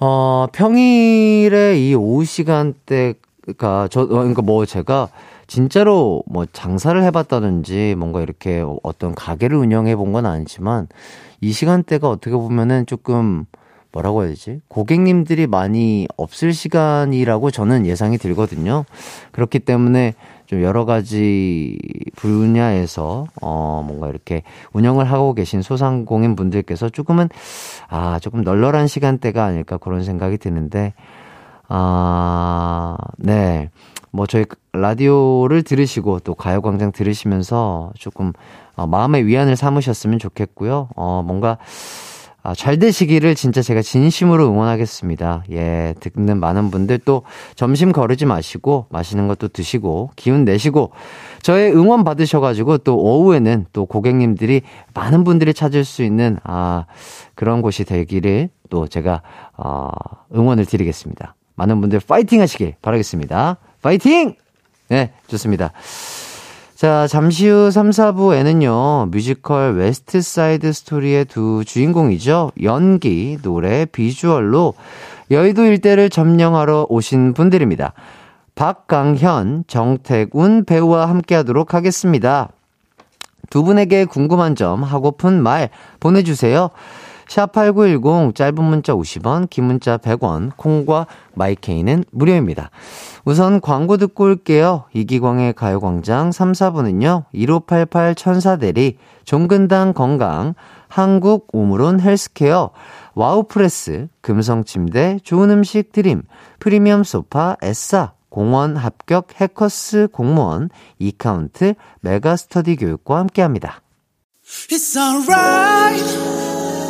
어, 평일에 이 오후 시간대가, 저, 어, 그러니까 뭐 제가 진짜로 뭐 장사를 해봤다든지 뭔가 이렇게 어떤 가게를 운영해 본 건 아니지만 이 시간대가 어떻게 보면은 조금 뭐라고 해야 되지? 고객님들이 많이 없을 시간이라고 저는 예상이 들거든요. 그렇기 때문에 좀 여러 가지 분야에서 어 뭔가 이렇게 운영을 하고 계신 소상공인 분들께서 조금은 아 조금 널널한 시간대가 아닐까 그런 생각이 드는데 아 네. 뭐 저희 라디오를 들으시고 또 가요광장 들으시면서 조금 어, 마음의 위안을 삼으셨으면 좋겠고요. 어 뭔가 아, 잘 되시기를 진짜 제가 진심으로 응원하겠습니다. 예, 듣는 많은 분들 또 점심 거르지 마시고 맛있는 것도 드시고 기운 내시고 저의 응원 받으셔가지고 또 오후에는 또 고객님들이 많은 분들이 찾을 수 있는 아 그런 곳이 되기를 또 제가 어, 응원을 드리겠습니다. 많은 분들 파이팅 하시길 바라겠습니다. 파이팅! 네, 좋습니다. 자, 잠시 후 3, 4부에는요, 뮤지컬 West Side Story의 두 주인공이죠. 연기, 노래, 비주얼로 여의도 일대를 점령하러 오신 분들입니다. 박강현, 정택운 배우와 함께 하도록 하겠습니다. 두 분에게 궁금한 점, 하고픈 말 보내주세요. 샵8910 짧은 문자 50원, 긴 문자 100원, 콩과 마이케이는 무료입니다. 우선 광고 듣고 올게요. 이기광의 가요광장 3, 4부는요. 1588 천사대리, 종근당 건강, 한국 오므론 헬스케어, 와우프레스, 금성침대, 좋은 음식 드림, 프리미엄 소파, 에싸, 공무원 합격 해커스 공무원, 이카운트, 메가스터디 교육과 함께합니다.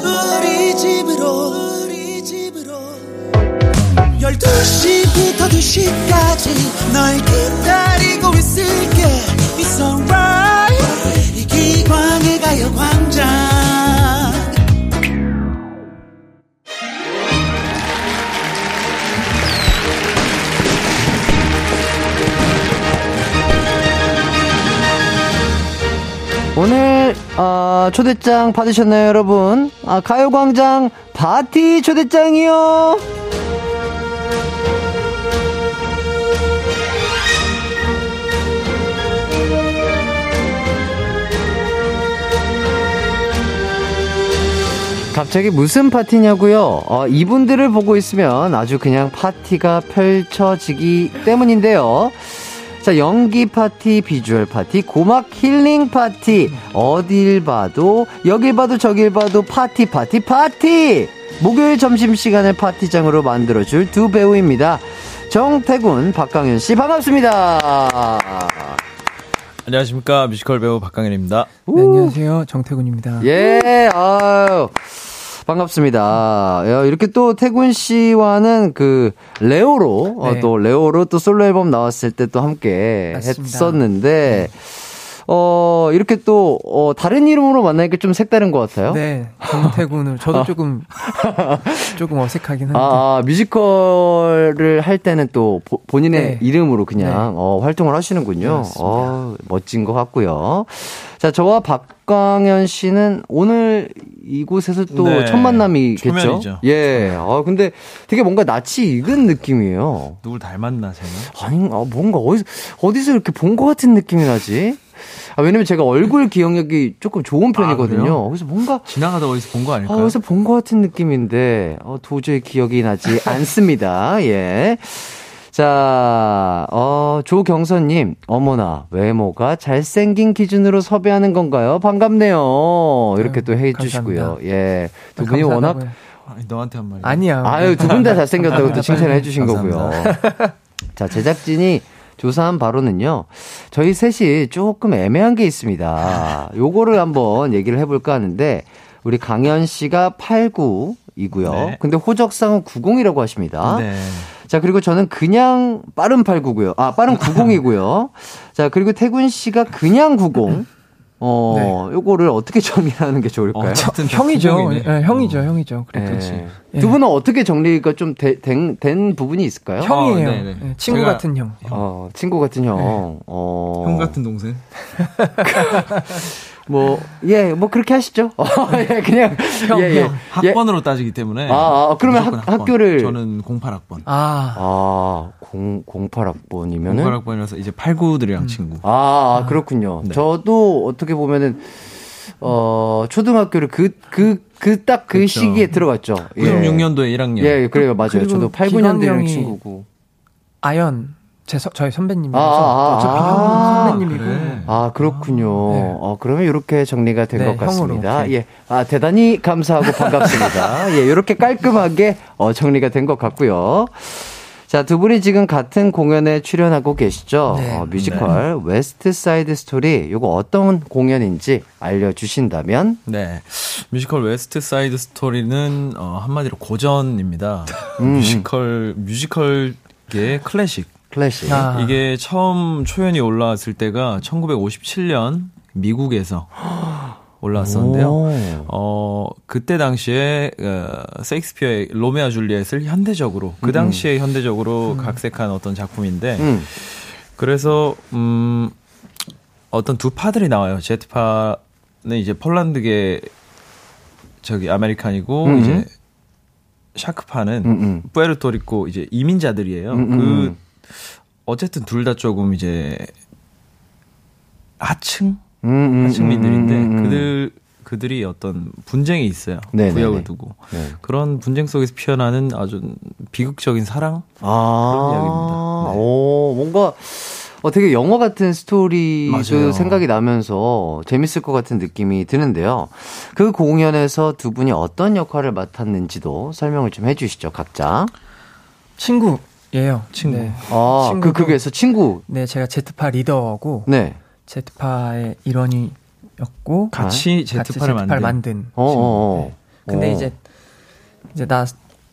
우리 집으로. 우리 집으로 12시부터 2시까지 널 기다리고 있을게. It's alright 어, 초대장 받으셨나요, 여러분? 아, 가요광장 파티 초대장이요. 갑자기 무슨 파티냐고요? 어, 이분들을 보고 있으면 아주 그냥 파티가 펼쳐지기 때문인데요. 자, 연기 파티, 비주얼 파티, 고막 힐링 파티. 어딜 봐도, 여길 봐도 저길 봐도 파티, 파티, 파티! 목요일 점심시간에 파티장으로 만들어줄 두 배우입니다. 정택운, 박강현 씨, 반갑습니다. 안녕하십니까 뮤지컬 배우 박강현입니다. 네, 안녕하세요. 정태군입니다. 예, 아유. 반갑습니다. 야, 이렇게 또 태군 씨와는 그 레오로 어, 네. 또 레오로 또 솔로 앨범 나왔을 때 또 함께 맞습니다. 했었는데 어 이렇게 또 어, 다른 이름으로 만나니까 좀 색다른 것 같아요. 네, 정태군을 저도 조금 조금 어색하긴 한데. 아, 아, 뮤지컬을 할 때는 또 보- 본인의 네. 이름으로 그냥 어, 활동을 하시는군요. 어, 멋진 것 같고요. 자, 저와 박광현 씨는 오늘 이곳에서 또 네, 첫 만남이겠죠? 초면이죠. 예. 아, 근데 되게 뭔가 낯이 익은 느낌이에요. 누굴 닮았나 제가? 아니, 아, 뭔가 어디서, 어디서 이렇게 본 것 같은 느낌이 나지? 아, 왜냐면 제가 얼굴 기억력이 조금 좋은 편이거든요. 그래요? 그래서 뭔가 지나가다 어디서 본 거 아, 아닐까요? 어디서 본 것 같은 느낌인데, 어, 도저히 기억이 나지 않습니다. 예. 자, 어, 조경선님, 어머나, 외모가 잘생긴 기준으로 섭외하는 건가요? 반갑네요. 이렇게 또 해주시고요. 예. 두 아, 분이 워낙. 아니, 너한테 한 말. 아니야. 아유, 두 분 다 잘생겼다고 또 칭찬해 주신 거고요. 자, 제작진이 조사한 바로는요, 저희 셋이 조금 애매한 게 있습니다. 요거를 한번 얘기를 해볼까 하는데, 우리 강현 씨가 89이고요. 네. 근데 호적상은 90이라고 하십니다. 네. 자, 그리고 저는 그냥 빠른 89고요. 아, 빠른 90이고요. 자, 그리고 태군 씨가 그냥 90. 어, 요거를 어떻게 정리하는 게 좋을까요? 어쨌든 다 형이죠. 예, 형이죠. 형이죠. 그래. 예. 예. 두 분은 어떻게 정리가 좀 되- 된, 된 부분이 있을까요? 형이에요. 어, 친구 제가- 같은 형. 어, 친구 같은 형. 어. 형 같은 동생? 뭐, 예, 뭐 그렇게 하시죠. 어, 예, 그냥. 형, 예, 예. 형. 예. 학번으로 따지기 때문에. 아, 아, 그러면 학- 학교를- 저는 08학번. 아, 아, 0, 08학번이면은. 08학번이라서 이제 89들이랑 음. 친구. 아, 아, 그렇군요. 네. 저도 어떻게 보면은, 어, 초등학교를 그, 그, 그 딱그 그쵸. 시기에 들어갔죠. 예. 96년도에 1학년. 예, 그래요. 맞아요. 저도 8, 9년도랑 기광형이 친구고. 아연. 제 서, 저희 선배님이라서 아, 아, 아, 아, 형 선배님이고. 그래. 아, 그렇군요. 네. 어, 그러면 이렇게 정리가 된 네, 것 같습니다. 형으로. 예. 아, 대단히 감사하고 반갑습니다. 예, 이렇게 깔끔하게 어, 정리가 된 것 같고요. 자, 두 분이 지금 같은 공연에 출연하고 계시죠? 네. 어, 뮤지컬 웨스트 사이드 스토리. 요거 어떤 공연인지 알려주신다면? 네. 뮤지컬 West Side Story는 어, 한마디로 고전입니다. 음. 뮤지컬 뮤지컬계 클래식. 클래식. 아, 이게 처음 초연이 올라왔을 때가 1957년 미국에서 올라왔었는데요. 오. 어, 그때 당시에, 어, 세익스피어의 로메오 줄리엣을 현대적으로, 그 당시에 현대적으로 각색한 어떤 작품인데, 음. 그래서, 음, 어떤 두 파들이 나와요. 제트파는 이제 폴란드계, 저기, 아메리칸이고, 음. 이제, 샤크파는 음, 음. 푸에르토리코 이제 이민자들이에요. 음, 음, 그, 음. 어쨌든 둘 다 조금 이제, 하층? 음, 음, 하층민들인데 음, 음, 음. 그들 그들이 어떤 분쟁이 있어요. 네네네. 구역을 두고 네. 그런 분쟁 속에서 피어나는 아주 비극적인 사랑 아, 그런 이야기입니다. 네. 오, 뭔가 어, 되게 영화 같은 스토리도 맞아요. 생각이 나면서 재밌을 것 같은 느낌이 드는데요. 그 공연에서 두 분이 어떤 역할을 맡았는지도 설명을 좀 해주시죠, 각자. 친구 예요. 친구. 네. 아, 그 극에서 친구. 네, 제가 제트파 리더고 네. 제트파의 일원이었고 같이 같이 제트파를 만든. 만든 어, 어, 어. 네. 근데 어. 이제 이제 나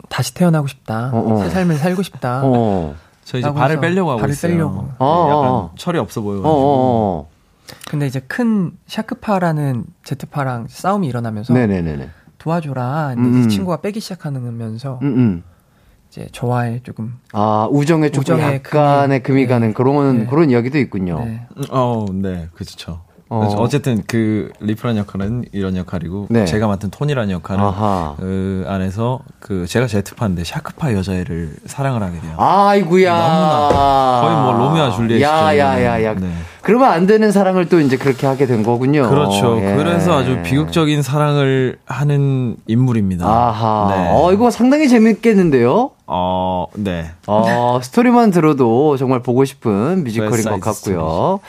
다시 태어나고 싶다. 어, 어. 새 삶을 살고 싶다. 어. 저 이제 발을 빼려고 하고 발을 있어요. 빼려고. 네, 어, 약간 어. 철이 없어 어, 보여가지고. 근데 이제 큰 샤크파라는 제트파랑 싸움이 일어나면서 네네네네. 도와줘라. 근데 음, 음. 이제 친구가 빼기 시작하면서 음, 음. 이제 저와의 조금 아, 우정에 조금 우정의 약간의 금이 금이- 가는 네. 그런, 네. 그런 이야기도 있군요. 네. 어, 네, 그렇죠. 어. 어. 쨌든 그 리프라는 역할은 이런 역할이고 네. 제가 맡은 토니라는 역할은 아하. 그 안에서 그 제가 제트파인데 샤크파 여자애를 사랑을 하게 돼요. 아이구야. 너무나 거의 뭐 로미오와 줄리엣 야, 시절에. 야, 야, 야. 네. 그러면 안 되는 사랑을 또 이제 그렇게 하게 된 거군요. 그렇죠. 예. 그래서 아주 비극적인 사랑을 하는 인물입니다. 아하. 네. 어, 이거 상당히 재밌겠는데요? 어, 네. 어, 스토리만 들어도 정말 보고 싶은 뮤지컬인 것 같고요.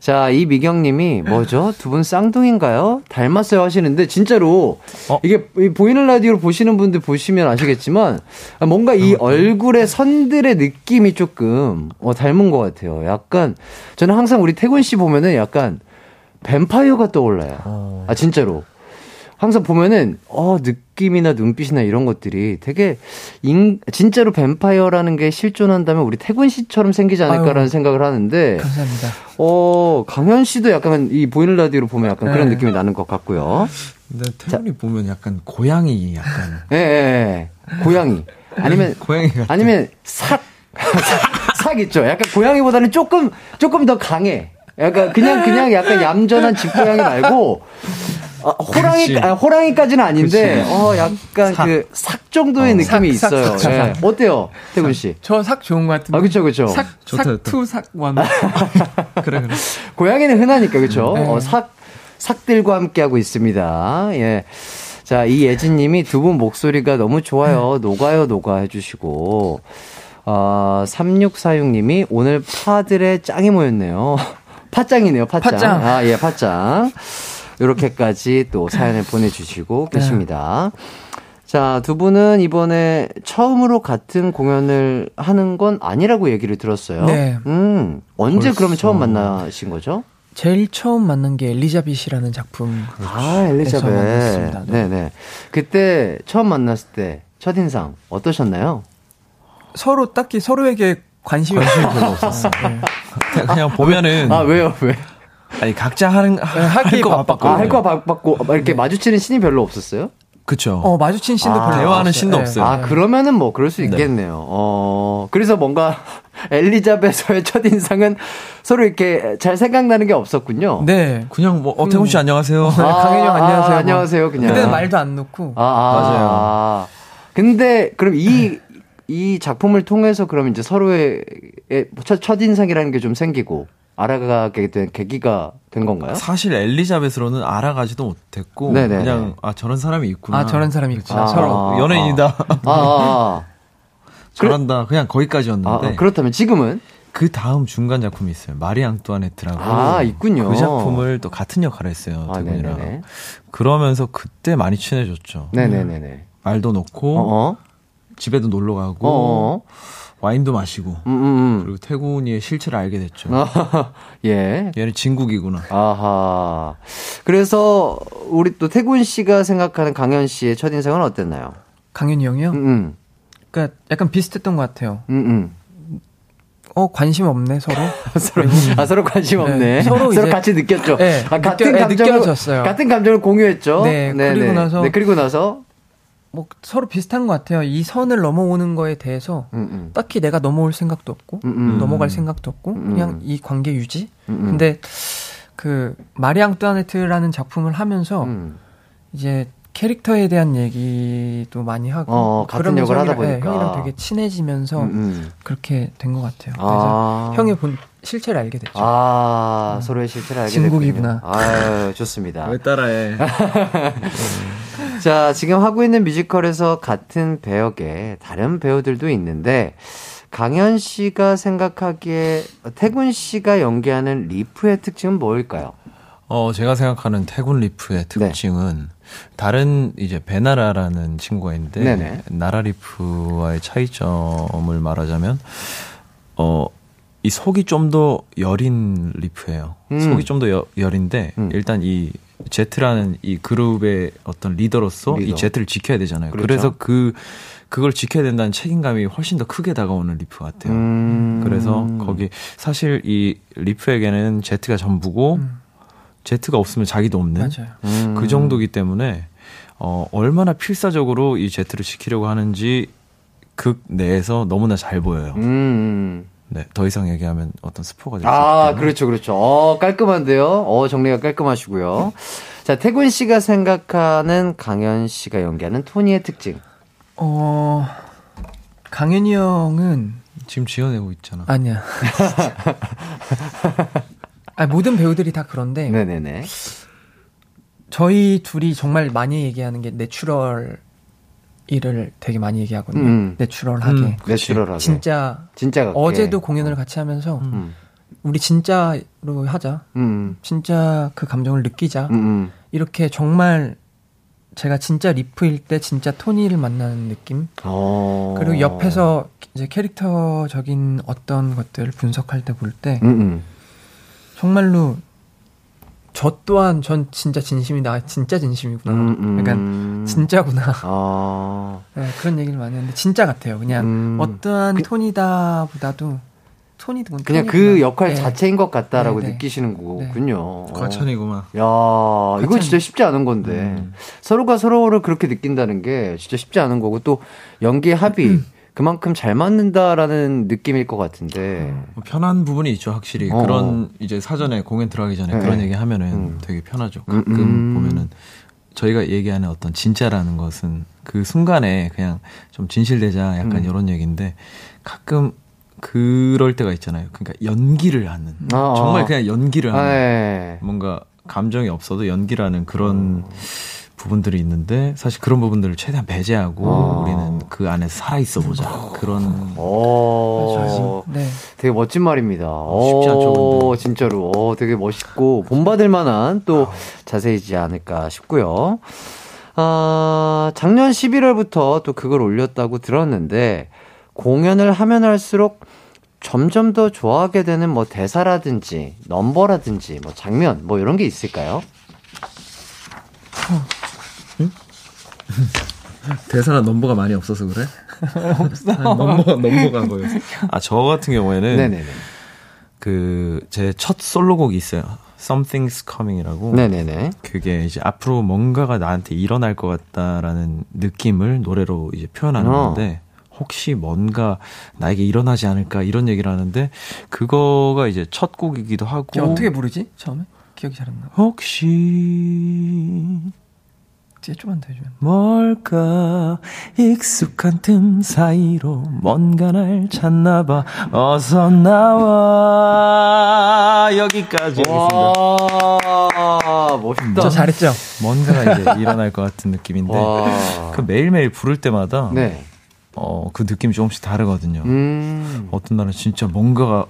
자, 이 미경 님이 뭐죠? 두 분 쌍둥이인가요? 닮았어요 하시는데 진짜로 어? 이게 이 보이는 라디오를 보시는 분들 보시면 아시겠지만 뭔가 이 얼굴의 선들의 느낌이 조금 어, 닮은 것 같아요. 약간 저는 항상 우리 택운 씨 보면은 약간 뱀파이어가 떠올라요. 아 진짜로. 항상 보면은 어 느낌이나 눈빛이나 이런 것들이 되게 인, 진짜로 뱀파이어라는 게 실존한다면 우리 택운 씨처럼 생기지 않을까라는 아유. 생각을 하는데 감사합니다. 어 강현 씨도 약간 이 보이는 라디오로 보면 약간 그런 네. 느낌이 나는 것 같고요. 근데 택운이 보면 약간 고양이 약간 예, 예, 예. 고양이 아니면 고양이 같은 아니면 삵. 삭 있죠. 약간 고양이보다는 조금 조금 더 강해. 약간 그냥 그냥 약간 얌전한 집고양이 말고 아, 호랑이. 아, 호랑이까지는 아닌데 그렇지. 어 약간 삵. 그 삵 정도의 어. 느낌이 삵, 삵, 있어요. 삵, 예. 삵. 어때요, 택운 씨? 저 삵 좋은 것 같은데. 아 그렇죠, 그렇죠. 삵, 좋다, 삵 좋다. 투, 삵 원. 그래 그래. 고양이는 흔하니까 그렇죠. 네. 어, 삭 삭들과 함께 하고 있습니다. 예. 자, 이 예진님이 두 분 목소리가 너무 좋아요. 녹아요, 녹아 해주시고. 어, 3646님이 오늘 파들의 짱이 모였네요. 파짱이네요, 파짱. 파짱. 아, 예, 파짱. 요렇게까지 또 사연을 보내주시고 네. 계십니다. 자, 두 분은 이번에 처음으로 같은 공연을 하는 건 아니라고 얘기를 들었어요. 네. 음, 언제 벌써. 그러면 처음 만나신 거죠? 제일 처음 만난 게 엘리자벳이라는 작품. 아, 엘리자벳. 만났습니다. 네. 네네. 그때 처음 만났을 때 첫인상 어떠셨나요? 서로 딱히 서로에게 관심이 별로 없었어요. 네. 그냥, 그냥 보면은 아, 왜요, 왜? 아니 각자 하는 하기 할거 바빴고. 아, 할거 바빴고, 막 이렇게 마주치는 신이 별로 없었어요? 그쵸. 어, 마주친 신도 아, 별로 대화하는. 신도 네. 없어요. 아, 그러면은 뭐, 그럴 수 네. 있겠네요. 어, 그래서 뭔가, 엘리자벳의 첫인상은 서로 이렇게 잘 생각나는 게 없었군요. 네. 그냥 뭐 어, 태훈 씨 안녕하세요. 네, 강현이 형 안녕하세요. 아, 안녕하세요, 그냥. 그때는 말도 안 놓고. 아, 아, 맞아요. 아. 근데, 그럼 이, 이 작품을 통해서 그럼 이제 서로의 첫, 첫인상이라는 게 좀 생기고, 알아가게 된 계기가 된 건가요? 사실 엘리자벳으로는 알아가지도 못했고 네네네. 그냥 아 저런 사람이 있구나. 아, 저런 사람이 있구나. 아, 서로. 아, 연예인이다. 아, 아, 아. 잘한다. 그냥 아, 거기까지였는데 아, 그렇다면 지금은? 그 다음 중간 작품이 있어요. 마리 앙뚜아네트라고. 아, 있군요. 그 작품을 또 같은 역할을 했어요. 아, 두 분이랑. 네네네. 그러면서 그때 많이 친해졌죠. 네네네네. 말도 놓고 어어. 집에도 놀러 가고 어어. 와인도 마시고 음, 음, 그리고 태군이의 실체를 알게 됐죠. 음. 아, 예. 얘는 진국이구나. 아하. 그래서 우리 또 태군 씨가 생각하는 강현 씨의 첫 인상은 어땠나요? 강현이 형이요? 음, 음, 그러니까 약간 비슷했던 것 같아요. 음, 음. 어, 관심 없네, 서로. 서로, 아, 서로 관심 없네. 네, 서로, 서로 이제- 같이 느꼈죠. 네, 아, 같은 느껴- 네, 감정을, 느껴졌어요. 같은 감정을 공유했죠. 네, 그리고 나서- 네, 그리고 나서, 뭐 서로 비슷한 것 같아요. 이 선을 넘어오는 거에 대해서 음, 음. 딱히 내가 넘어올 생각도 없고 음, 음. 넘어갈 생각도 없고 음. 그냥 이 관계 유지. 음, 음. 근데 그 마리 앙 뚜아네트라는 작품을 하면서 음. 이제 캐릭터에 대한 얘기도 많이 하고 어, 같은 그러면서 역을 하다 형이랑- 네, 보니까. 형이랑 되게 친해지면서 음, 음. 그렇게 된 것 같아요. 그래서 아. 형의 본 실체를 알게 됐죠. 아, 서로의 실체를 알게 진국이구나. 됐군요. 아유, 좋습니다. 왜 따라해? 자, 지금 하고 있는 뮤지컬에서 같은 배역에 다른 배우들도 있는데, 강현 씨가 생각하기에 태군 씨가 연기하는 리프의 특징은 뭘까요? 어, 제가 생각하는 택운 리프의 네. 특징은 다른 이제 배나라라는 친구가 있는데 네네. 나라 리프와의 차이점을 말하자면 어, 이 속이 좀 더 여린 리프예요. 음. 속이 좀 더 여린데 음. 일단 이 제트라는 이 그룹의 어떤 리더로서 리더. 이 제트를 지켜야 되잖아요. 그렇죠. 그래서 그 그걸 지켜야 된다는 책임감이 훨씬 더 크게 다가오는 리프 같아요. 음. 그래서 거기 사실 이 리프에게는 제트가 전부고 음. 제트가 없으면 자기도 없는 맞아요. 음. 그 정도기 때문에 어 얼마나 필사적으로 이 제트를 지키려고 하는지 극 내에서 너무나 잘 보여요. 음. 네, 더 이상 얘기하면 어떤 스포가 될수 아. 그렇죠, 그렇죠. 어, 깔끔한데요? 어, 정리가 깔끔하시고요. 자, 태군 씨가 생각하는 강현 씨가 연기하는 토니의 특징. 어 강현이 형은 지금 지어내고 있잖아. 아니야. 아 모든 배우들이 다 그런데 네네네. 저희 둘이 정말 많이 얘기하는 게 natural 일을 되게 많이 얘기하거든요. 음. natural하게. 음, natural하게. 진짜 진짜 같게. 어제도 공연을 같이 하면서 음. 우리 진짜로 하자. 음. 진짜 그 감정을 느끼자. 음. 음. 이렇게 정말 제가 진짜 리프일 때 진짜 토니를 만나는 느낌. 어. 그리고 옆에서 이제 캐릭터적인 어떤 것들을 분석할 때 볼 때. 정말로 저 또한 전 진짜 진심이다. 진짜 진심이구나. 음, 음. 약간 진짜구나. 아. 네, 그런 얘기를 많이 하는데 진짜 같아요. 그냥 음. 어떠한 톤이다보다도 톤이든 그냥 그 톤이구나. 역할 네. 자체인 것 같다라고 네, 네. 느끼시는 거군요. 과찬이구만. 야, 이거 과찬. 진짜 쉽지 않은 건데. 음. 서로가 서로를 그렇게 느낀다는 게 진짜 쉽지 않은 거고 또 연기 합이 음. 그만큼 잘 맞는다라는 느낌일 것 같은데. 뭐 편한 부분이 있죠, 확실히. 어. 그런 이제 사전에 공연 들어가기 전에 네. 그런 얘기 하면은 음. 되게 편하죠. 음, 가끔 음. 보면은 저희가 얘기하는 어떤 진짜라는 것은 그 순간에 그냥 좀 진실되자 약간 음. 이런 얘기인데 가끔 그럴 때가 있잖아요. 그러니까 연기를 하는 아, 정말 아. 그냥 연기를 하는 네. 뭔가 감정이 없어도 연기라는 그런 어. 부분들이 있는데 사실 그런 부분들을 최대한 배제하고 아. 우리는 그 안에 살아 있어 보자 그런 어, 네. 되게 멋진 말입니다. 쉽지 않죠, 어, 근데. 진짜로. 어, 되게 멋있고, 본받을 만한 또 자세이지 않을까 싶고요. 아, 작년 11월부터 또 그걸 올렸다고 들었는데, 공연을 하면 할수록 점점 더 좋아하게 되는 뭐 대사라든지, 넘버라든지, 뭐 장면, 뭐 이런 게 있을까요? 대사나 넘버가 많이 없어서 그래? 없어. 넘버 넘버가 안 보여. 아 저 같은 경우에는 네네네. 그 제 첫 솔로곡이 있어요. Something's Coming이라고. 네네네. 그게 이제 앞으로 뭔가가 나한테 일어날 것 같다라는 느낌을 노래로 이제 표현하는 어. 건데 혹시 뭔가 나에게 일어나지 않을까 이런 얘기를 하는데 그거가 이제 첫 곡이기도 하고 어떻게 부르지? 처음에? 기억이 잘 안 나. 혹시 좀만 더 해주면. 뭘까 익숙한 틈 사이로 뭔가 날 찾나봐 어서 나와 여기까지 와, 멋있다. 저 잘했죠? 뭔가가 이제 일어날 것 같은 느낌인데 와. 그 매일매일 부를 때마다 네. 어, 그 느낌이 조금씩 다르거든요 음. 어떤 날은 진짜 뭔가가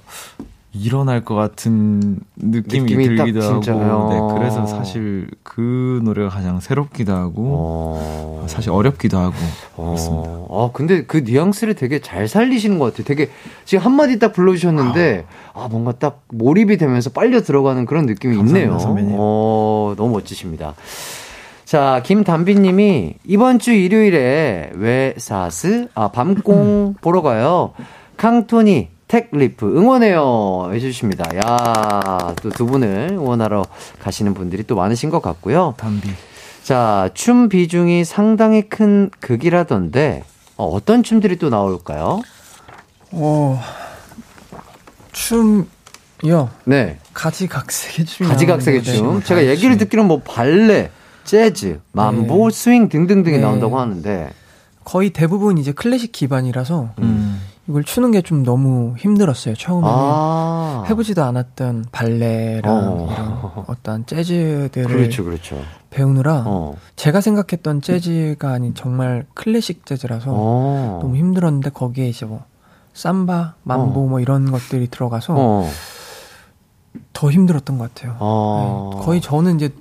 일어날 것 같은 느낌이, 느낌이 딱 들기도 진짜요. 하고 네, 그래서 사실 그 노래가 가장 새롭기도 하고 어. 사실 어렵기도 하고 그렇습니다. 어, 아, 근데 그 뉘앙스를 되게 잘 살리시는 것 같아요. 되게, 지금 한 마디 딱 불러주셨는데, 아, 뭔가 딱 몰입이 되면서 빨려 들어가는 그런 느낌이 있네요. 선배님. 어, 너무 멋지십니다. 자, 김담비 님이 이번 주 일요일에 외사스, 아, 밤공 보러 가요. 캉토니, 택리프 응원해요. 해주십니다. 야, 또 두 분을 응원하러 가시는 분들이 또 많으신 것 같고요. 담비 자, 춤 비중이 상당히 큰 극이라던데, 어, 떤 춤들이 또 나올까요? 어, 춤이요. 네. 가지각색의 춤이 가지각색의 나오는데, 춤. 네. 제가 얘기를 듣기로는 뭐 발레, 재즈, 만보, 스윙 등등등이 네. 나온다고 하는데 거의 대부분 이제 클래식 기반이라서 음. 이걸 추는 게 좀 너무 힘들었어요. 처음에는 아. 해보지도 않았던 발레랑 어. 이런 어떤 재즈들을 그렇죠, 그렇죠. 배우느라 어. 제가 생각했던 재즈가 아닌 정말 클래식 재즈라서 어. 너무 힘들었는데 거기에 이제 뭐 삼바, 만보 어. 뭐 이런 것들이 들어가서 어. 더 힘들었던 것 같아요. 어. 네, 거의 저는 이제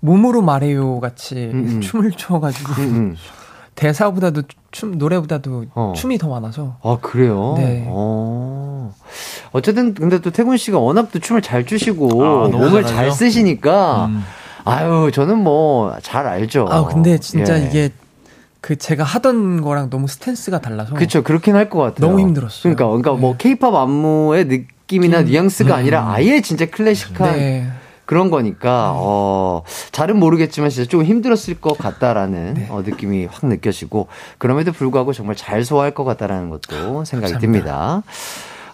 몸으로 말해요 같이 음, 음. 춤을 춰가지고 음, 음. 대사보다도 춤 노래보다도 어. 춤이 더 많아서 아, 그래요? 네. 어. 어쨌든, 근데 또 태군 씨가 워낙 또 춤을 잘 추시고, 아, 몸을 잘하죠. 잘 쓰시니까, 음. 아유, 저는 뭐, 잘 알죠. 아 근데 진짜 예. 이게 그 제가 하던 거랑 너무 스탠스가 달라서 그쵸, 그렇긴 할 것 같아요. 너무 힘들었어요. 그러니까, 그러니까 뭐, 네. 케이팝 안무의 느낌이나 음. 뉘앙스가 음. 아니라 아예 진짜 클래식한 네. 그런 거니까, 어, 잘은 모르겠지만 진짜 조금 힘들었을 것 같다라는 네. 어, 느낌이 확 느껴지고, 그럼에도 불구하고 정말 잘 소화할 것 같다라는 것도 생각이 감사합니다. 듭니다.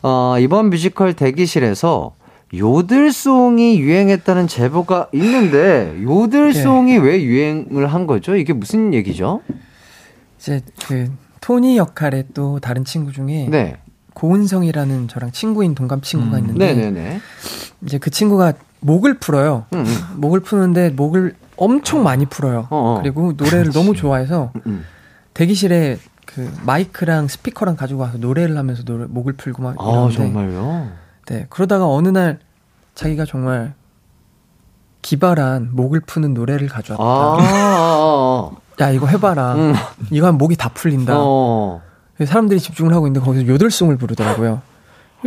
어, 이번 뮤지컬 대기실에서 요들송이 유행했다는 제보가 있는데, 요들송이 왜 유행을 한 거죠? 이게 무슨 얘기죠? 이제 그 토니 역할의 또 다른 친구 중에 네. 고은성이라는 저랑 친구인 동갑 친구가 음. 있는데 네네네. 이제 그 친구가 목을 풀어요. 음, 음. 목을 푸는데 목을 엄청 많이 풀어요. 어 어. 그리고 노래를 너무 좋아해서 음. 대기실에 그 마이크랑 스피커랑 가지고 와서 노래를 하면서 노래 목을 풀고 막 아, 정말요? 네 그러다가 어느 날 자기가 정말 기발한 목을 푸는 노래를 가져왔다. 아, 아, 야 이거 해봐라. 음. 이거 하면 목이 다 풀린다. 어. 사람들이 집중을 하고 있는데 거기서 요들송을 부르더라고요.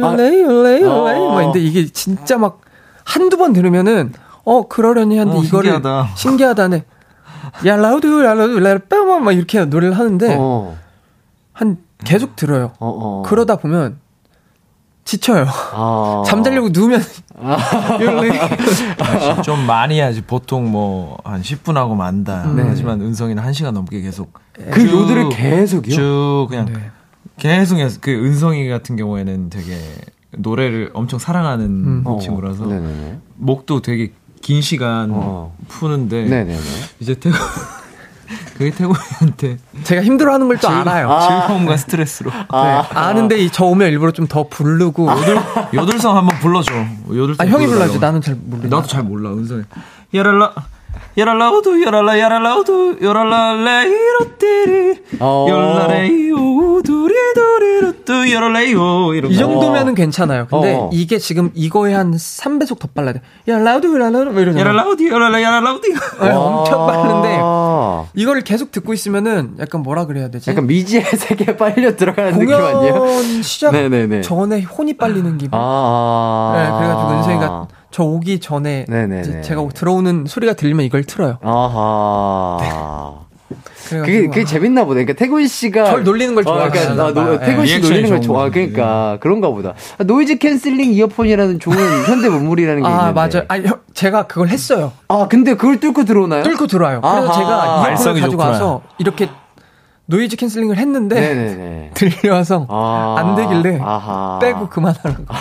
아. 요레이 어. 막 근데 이게 진짜 막 한두 번 들으면은 어 그러려니 하는데 어, 이거를 신기하다. 신기하다네. 야 라우드 라우드 라우드 빼만 막 이렇게 노래를 하는데 어. 한 계속 들어요. 어, 어. 그러다 보면 지쳐요. 아. 잠자려고 누우면 요레이 아, 좀 많이 해야지. 보통 뭐 한 10분 하고 만다. 네. 하지만 은성이는 1시간 넘게 계속 그 쭉, 요들을 계속이요? 쭉 그냥 네. 계속 해서 그 은성이 같은 경우에는 되게 노래를 엄청 사랑하는 음. 어. 친구라서 네네네. 목도 되게 긴 시간 어. 푸는데 네네네. 이제 태국 그게 태국이한테 제가 힘들어하는 걸 또 알아요. 즐거움과 스트레스로 네. 아 는데 이저 오면 일부러 좀 더 부르고 요들 요들성 한번 불러줘. 요들성 아 형이. 불러야지 나는 잘 모르. 나도 잘 몰라 은성이. 야랄라 야랄라우두 야랄라 야랄라우두 야랄라 레 이로띠리 어. 열라레이오 두리두리루뚜 야랄레이오 이런 이 거. 정도면은 괜찮아요. 근데 어. 이게 지금 이거에 한 3배속 더 빨라야 돼. 라우드, 뭐 이러잖아. 야랄라우디 야랄라 야랄라우디 네, 엄청 빠른데, 아. 이거를 계속 듣고 있으면은 약간 뭐라 그래야 되지? 약간 미지의 세계에 빨려 들어가는 느낌 아니에요? 공연 시작 네네네. 전에 혼이 빨리는 기분. 아. 네, 그래가지고 은성이가 저 오기 전에 제가 들어오는 소리가 들리면 이걸 틀어요. 아하. 그게, 그래가지고 그게 재밌나 보다. 그러니까 택운 씨가. 절 놀리는 걸 좋아하시나 그러니까, 아, 노- 봐요. 택운 씨 놀리는 걸 좋아. 그러니까, 그런가 보다. 아, noise canceling 이어폰이라는 좋은 현대 문물이라는 게 아, 있는데. 맞아요. 아니, 형, 제가 그걸 했어요. 아, 근데 그걸 뚫고 들어오나요? 뚫고 들어와요. 그래서 아하. 제가 이어폰을 가지고 좋구나. 와서 이렇게 noise canceling을 했는데 네네네. 들려와서 아. 안 되길래 아하. 빼고 그만하라고.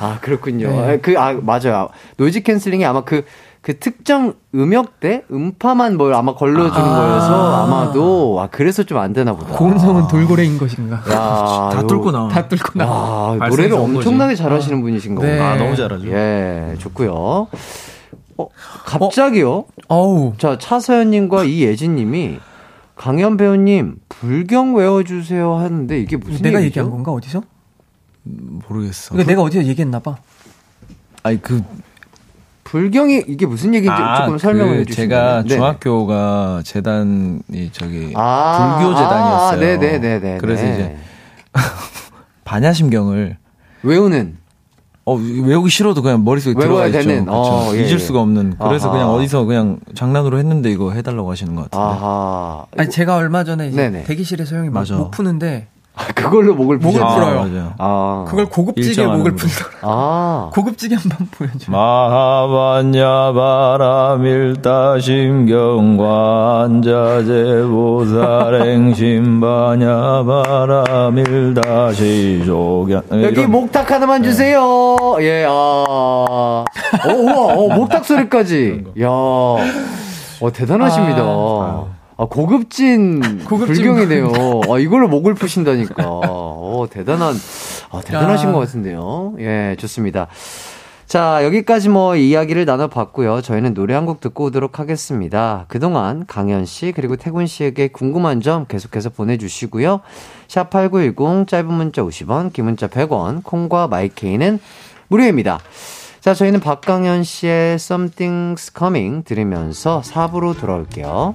아, 그렇군요. 네. 아, 그, 아, 맞아요. noise canceling이 아마 그, 그 특정 음역대? 음파만 뭘 아마 걸러주는 아. 거여서 아마도, 아, 그래서 좀 안 되나 보다. 고은성은 돌고래인 것인가? 야, 다 요- 뚫고 나와. 다 뚫고 나와. 아, 발성이 노래를 엄청나게 잘하시는 분이신 거구나. 네. 아 너무 잘하죠. 예, 좋고요. 어, 갑자기요? 어우. 자, 차서연님과 이예진님이 강현 배우님 불경 외워주세요 하는데 이게 무슨 내가 얘기죠? 얘기한 건가 어디서? 모르겠어. 이거 내가 어디서 얘기했나 봐. 아니 그 불경이 이게 무슨 얘기인지 조금 설명을 그 해주시면 제가 네. 중학교가 재단이 저기 아, 불교 재단이었어요. 아, 네네네네. 그래서 이제 반야심경을 외우는 어, 외우기 싫어도 그냥 머릿속에 들어가 있죠. 되는. 어, 예, 잊을 예. 수가 없는. 그래서 아하. 그냥 어디서 그냥 장난으로 했는데 이거 해달라고 하시는 것 같은데. 아하. 아니 제가 얼마 전에 이제 네네. 대기실에서 형이 목, 맞아. 목 푸는데 그걸로 목을 목을 푸셨어요? 풀어요. 아, 맞아요. 아. 그걸 고급지게 목을 거. 푼더라. 아. 고급지게 한번 보여줘. 마하반야 바라밀다 심경관자제 보살행심바냐 바라밀다 시조견 여기 목탁 하나만 주세요. 예, 아. 오, 우와, 어, 목탁 소리까지. 야. 어, 대단하십니다. 아, 고급진, 불경이네요. 아, 이걸로 목을 푸신다니까. 어, 대단한, 아, 대단하신 야. 것 같은데요. 예, 좋습니다. 자, 여기까지 뭐 이야기를 나눠봤고요. 저희는 노래 한 곡 듣고 오도록 하겠습니다. 그동안 강현 씨 그리고 태군 씨에게 궁금한 점 계속해서 보내주시고요. 샵8910 짧은 문자 50원, 긴 문자 100원, 콩과 마이케이는 무료입니다. 자, 저희는 박강현 씨의 Something's Coming 들으면서 4부로 돌아올게요.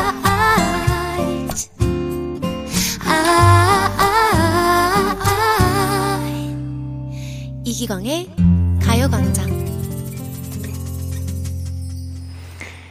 이기광의 가요광장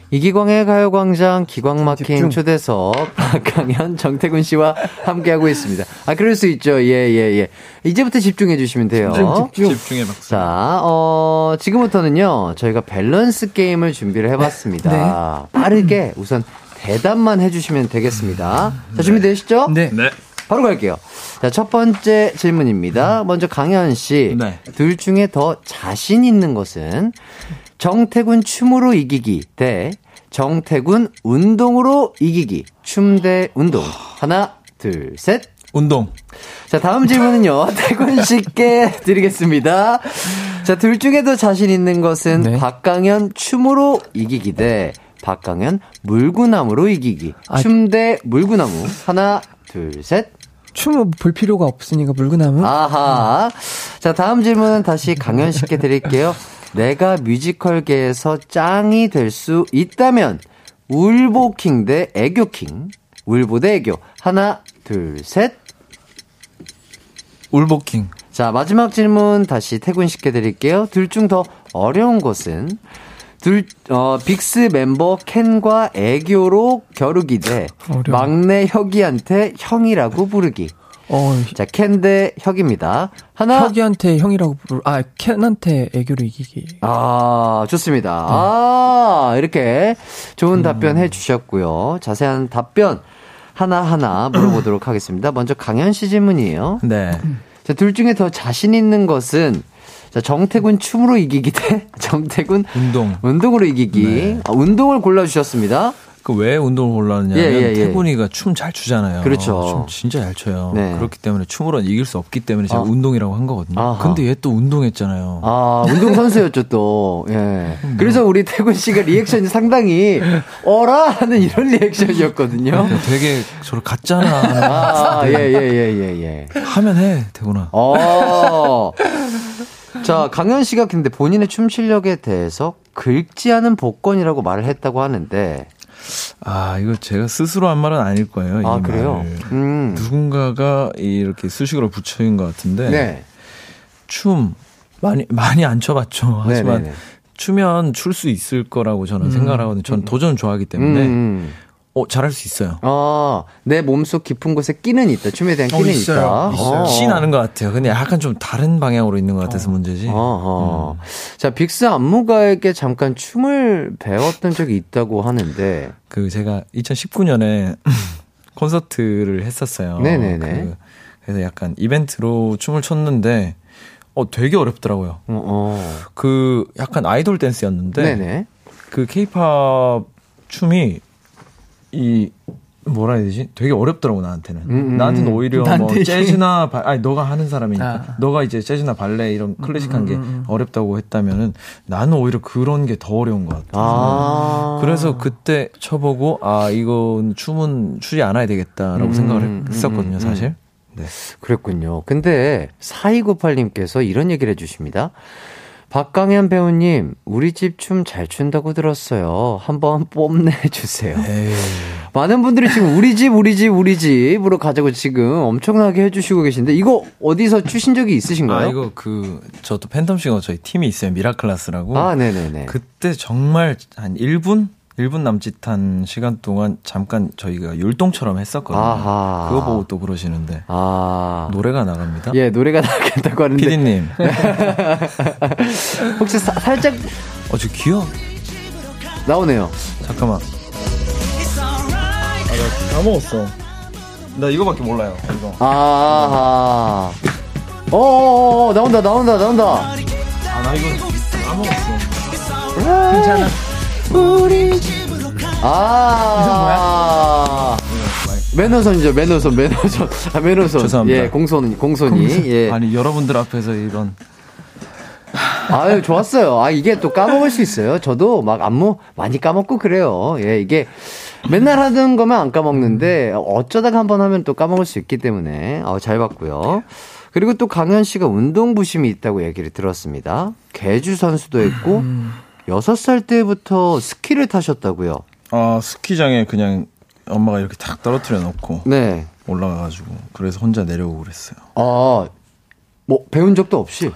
이기광의 가요광장 기광 막힌 집중. 초대석 박강현 정태군 씨와 함께하고 있습니다. 아 그럴 수 있죠. 예예 예, 이제부터 집중해 주시면 돼요. 집중해 박수. 자, 어, 지금부터는요, 저희가 밸런스 게임을 준비를 해봤습니다. 빠르게 우선 대답만 해주시면 되겠습니다. 자, 준비되시죠? 네. 네. 바로 갈게요. 자, 첫 번째 질문입니다. 먼저 강현 씨. 네. 둘 중에 더 자신 있는 것은 정태군 춤으로 이기기 대 정태군 운동으로 이기기. 춤 대 운동. 하나, 둘, 셋. 운동. 자, 다음 질문은요. 태군 씨께 드리겠습니다. 자, 둘 중에 더 자신 있는 것은 네. 박강현 춤으로 이기기 대 박강현 물구나무로 이기기. 아. 춤대 물구나무. 하나, 둘, 셋. 춤을 볼 필요가 없으니까 물구나무. 아하. 자, 다음 질문은 다시 강현 씨께 드릴게요. 내가 뮤지컬계에서 짱이 될 수 있다면 울보킹 대 애교킹. 울보 대 애교. 하나, 둘, 셋. 울보킹. 자, 마지막 질문 다시 택운 씨께 드릴게요. 둘 중 더 어려운 것은 둘, 어, 빅스 멤버 켄과 애교로 겨루기 대 어려워. 막내 혁이한테 형이라고 부르기. 어, 자, 켄 대 혁입니다. 하나, 혁이한테 형이라고 부르, 아, 켄한테 애교로 이기기. 아, 좋습니다. 네. 아, 이렇게 좋은 음. 답변 해 주셨고요. 자세한 답변 하나하나 물어보도록 하겠습니다. 먼저 강현 씨 질문이에요. 네. 자, 둘 중에 더 자신 있는 것은 자, 정태군 춤으로 이기기 대 정태군 운동. 운동으로 이기기. 네. 아, 운동을 골라주셨습니다. 그 왜 운동을 골랐냐면 예, 예, 예. 태군이가 춤 잘 추잖아요. 그렇죠. 춤 진짜 잘 춰요. 네. 그렇기 때문에 춤으로는 이길 수 없기 때문에 제가 아. 운동이라고 한 거거든요. 아하. 근데 얘 또 운동했잖아요. 아, 운동 선수였죠, 또. 예. 그래서 우리 태군 씨가 리액션이 상당히, 어라? 하는 이런 리액션이었거든요. 되게 저를 같잖아. 아, 예, 예, 예, 예, 예. 하면 해, 태군아. 어. 자, 강현 씨가 근데 본인의 춤 실력에 대해서 긁지 않은 복권이라고 말을 했다고 하는데, 아, 이거 제가 스스로 한 말은 아닐 거예요. 이 아, 그래요? 음. 누군가가 이렇게 수식으로 붙여인 것 같은데 네. 춤 많이 많이 안 춰봤죠. 하지만 네네네. 추면 출 수 있을 거라고 저는 음. 생각을 하거든요. 저는 도전 좋아하기 때문에 음. 어 잘할 수 있어요. 아, 내 몸속 깊은 곳에 끼는 있다. 춤에 대한 어, 끼는 있어요. 있다. 있어요. 어. 시 나는 것 같아요. 근데 약간 좀 다른 방향으로 있는 것 같아서 문제지. 어허. 음. 자, 빅스 안무가에게 잠깐 춤을 배웠던 적이 있다고 하는데, 그 제가 2019년에 콘서트를 했었어요. 네네네. 그, 그래서 약간 이벤트로 춤을 췄는데 어 되게 어렵더라고요. 어, 어. 그 약간 아이돌 댄스였는데 네네. 그 케이팝 춤이 이 뭐라 해야 되지? 되게 어렵더라고 나한테는. 음, 음. 나한테는 오히려 뭐 재즈나 바, 아니 너가 하는 사람이니까 아. 너가 이제 재즈나 발레 이런 클래식한 게 어렵다고 했다면은 나는 오히려 그런 게 더 어려운 것 같아. 아. 그래서 그때 쳐보고 아 이건 춤은 추지 않아야 되겠다라고 음, 생각을 음, 했었거든요 음, 사실. 네. 그랬군요. 근데 4298님께서 이런 얘기를 해주십니다. 박강현 배우님, 우리 집 춤 잘 춘다고 들었어요. 한번 뽐내주세요. 에이. 많은 분들이 지금 우리 집, 우리 집, 우리 집으로 가자고 지금 엄청나게 해주시고 계신데, 이거 어디서 추신 적이 있으신가요? 아 이거 그 저도 팬텀 싱어 저희 팀이 있어요 미라클라스라고. 아, 네네네. 그때 정말 한 1분 1분 남짓한 시간 동안 잠깐 저희가 율동처럼 했었거든요. 아하. 그거 보고 또 그러시는데 아. 노래가 나갑니다. 예, 노래가 나겠다고 하는데. 피디님, 혹시 사- 살짝 어, 저 귀여워. 나오네요. 잠깐만. 아, 나 까먹었어. 나 이거밖에 몰라요. 이거. 아하. 어어어, 나온다, 나온다, 나온다. 아, 나 이거 까먹었어. 괜찮아. 아. 매너선이죠, 매너선, 매너선. 아, 매너선. 죄송합니다. 예, 공손, 공손이. 예. 아니, 여러분들 앞에서 이런. 아유, 좋았어요. 아, 이게 또 까먹을 수 있어요. 저도 막 안무 많이 까먹고 그래요. 예, 이게 맨날 하던 거면 안 까먹는데 어쩌다가 한 번 하면 또 까먹을 수 있기 때문에 어, 잘 봤고요. 그리고 또 강현 씨가 운동 부심이 있다고 얘기를 들었습니다. 개주 선수도 했고 여섯 살 때부터 스키를 타셨다고요. 아, 스키장에 그냥 엄마가 이렇게 탁 떨어뜨려 놓고 네. 올라가가지고 그래서 혼자 내려오고 그랬어요. 아, 뭐 배운 적도 없이.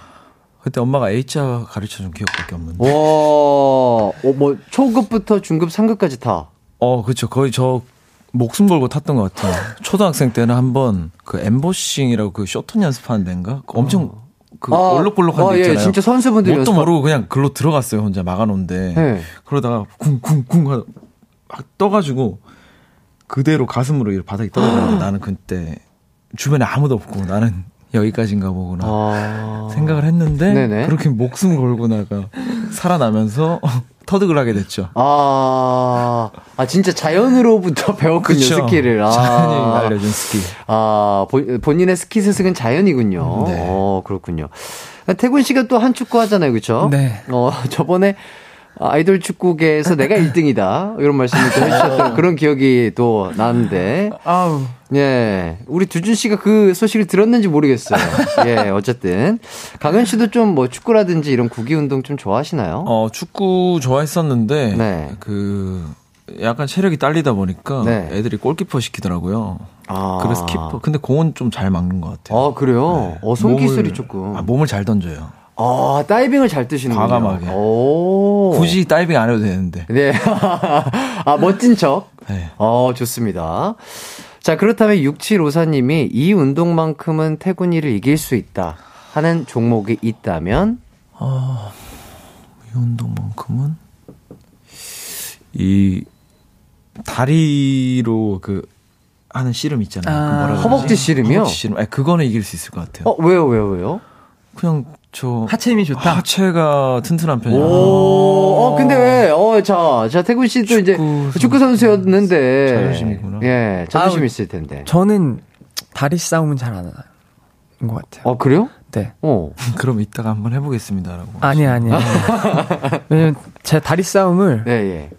그때 엄마가 H자 가르쳐 준 기억밖에 없는데. 와, 어, 뭐 초급부터 중급, 상급까지 다. 어, 그쵸. 거의 저 목숨 걸고 탔던 것 같아요. 초등학생 때는 한번 그 엠보싱이라고 그 쇼톤 연습하는 데인가? 그 엄청 그 아, 아, 데 예, 있잖아요. 진짜 선수분들이 뭣도 모르고 그냥 글로 들어갔어요. 혼자 막아놓은데. 네. 그러다가 쿵쿵쿵 막 떠가지고 그대로 가슴으로 바닥에 떨어졌는데 나는 그때 주변에 아무도 없고 나는 여기까지인가 보구나 아. 생각을 했는데 네네. 그렇게 목숨 걸고 나가 살아나면서 터득을 하게 됐죠. 아, 아, 진짜 자연으로부터 배웠군요, 그쵸. 스키를. 아. 자연이 알려준 스키. 아, 본, 본인의 스키 스승은 자연이군요. 네. 어, 그렇군요. 태군 씨가 또 한 축구 하잖아요, 그쵸? 네. 어, 저번에 아이돌 축구계에서 내가 1등이다. 이런 말씀을 또 해주셨던 그런 기억이 또 나는데. 아우. 예. 우리 두준 씨가 그 소식을 들었는지 모르겠어요. 예, 어쨌든. 강현 씨도 좀 뭐 축구라든지 이런 구기 운동 좀 좋아하시나요? 어 축구 좋아했었는데 네. 그 약간 체력이 딸리다 보니까 네. 애들이 골키퍼 시키더라고요. 아. 그래서 키퍼. 근데 공은 좀 잘 막는 것 같아요. 아, 그래요? 어, 손기술이 몸을- 조금. 아, 몸을 잘 던져요. 아, 다이빙을 잘 뜨시는 군요. 과감하게. 오. 굳이 다이빙 안 해도 되는데. 네. 아, 멋진 척. 네. 어, 좋습니다. 자, 그렇다면 6754님이 이 운동만큼은 태군이를 이길 수 있다 하는 종목이 있다면? 아, 이 운동만큼은 이 다리로 그 하는 씨름 있잖아요. 아, 그 뭐라 그러지? 허벅지 씨름이요? 허벅지 씨름. 아니, 그거는 이길 수 있을 것 같아요. 어, 왜요, 왜요, 왜요? 그냥 저 하체 힘이 좋다. 하체가 튼튼한 편이라. 오, 어, 근데 왜, 어, 자, 자, 태군 씨도 이제 축구 선수였는데. 자존심이구나. 예, 자존심 아우, 있을 텐데. 저는 다리 싸움은 잘 안 하는 것 같아요. 어, 그래요? 네. 어. 그럼 이따가 한번 해보겠습니다라고. 아니, 아니, 아니. 왜냐면 제 다리 싸움을 네, 예.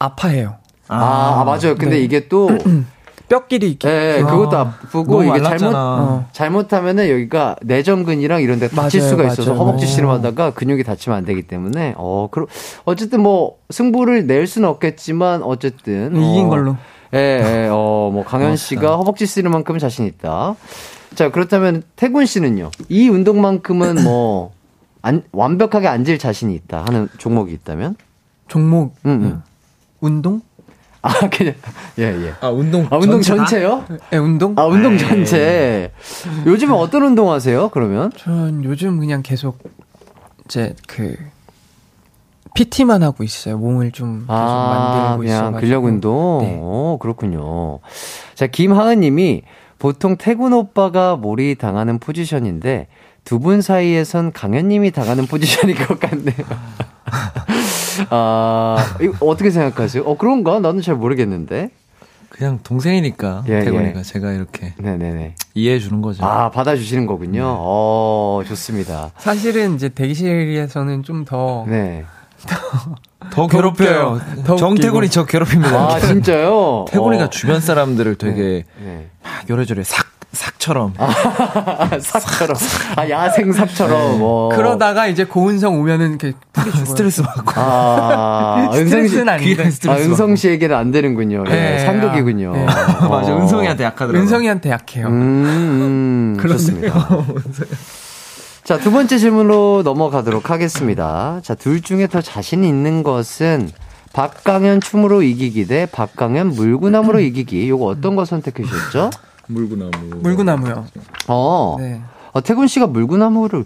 아파해요. 아, 아, 맞아요. 근데 네. 이게 또, 뼈끼리 이렇게. 예, 아, 그것도 아프고, 이게 말랐잖아. 잘못, 어. 잘못하면은 여기가 내전근이랑 이런 데 다칠 맞아요, 수가 있어서 맞아요. 허벅지 어. 씨름하다가 근육이 다치면 안 되기 때문에 어 그럼 어쨌든 뭐 승부를 낼 수는 없겠지만 어쨌든 이긴 어, 걸로. 예, 예, 어, 뭐 강현 씨가 허벅지 씨름만큼 자신 있다. 자, 그렇다면 태군 씨는요. 이 운동만큼은 뭐 안, 완벽하게 앉을 자신이 있다 하는 종목이 있다면? 종목, 음, 음. 운동? 아, 그냥 예, 예. 아 운동. 아, 운동 전체다? 전체요? 예, 운동? 아, 운동 전체. 요즘에 어떤 운동 하세요, 그러면? 전 요즘 그냥 계속 이제 그 PT만 하고 있어요. 몸을 좀 계속 아, 만들고 그냥 있어요. 근력 운동. 네. 오, 그렇군요. 자, 김하은 님이 보통 태군 오빠가 몰이 당하는 포지션인데 두 분 사이에선 강현 님이 당하는 포지션인 것 같네요. 아, 이거 어떻게 생각하세요? 어, 그런가? 나는 잘 모르겠는데. 그냥 동생이니까 예, 태군이가 예. 제가 이렇게 네네네. 이해해 주는 거죠. 아, 받아주시는 거군요. 어, 좋습니다. 사실은 이제 대기실에서는 좀더 네. 더 괴롭혀요. 더 웃기고. 저 괴롭힙니다. 아, 진짜요? 태군이가 어. 주변 사람들을 되게 네. 막 요래저래 삭 삭처럼 삭처럼. 아, 야생 삭처럼. 어. 그러다가 이제 고은성 오면은 이렇게. 스트레스 받고 아, 은성 씨. 스트레스는 아닌데. 아, 은성 씨에게는 안 되는군요. 예, 네, 상극이군요. 아, 네. 맞아 어. 은성이한테 약하더라고. 은성이한테 약해요. 음, 음 좋습니다. 자, 두 번째 질문으로 넘어가도록 하겠습니다. 자, 둘 중에 더 자신 있는 것은 박강현 춤으로 이기기 대 박강현 물구나무로 이기기. 요거 어떤 거 선택해 주셨죠? 물구나무. 물구나무요. 어. 네. 어, 태군 씨가 물구나무를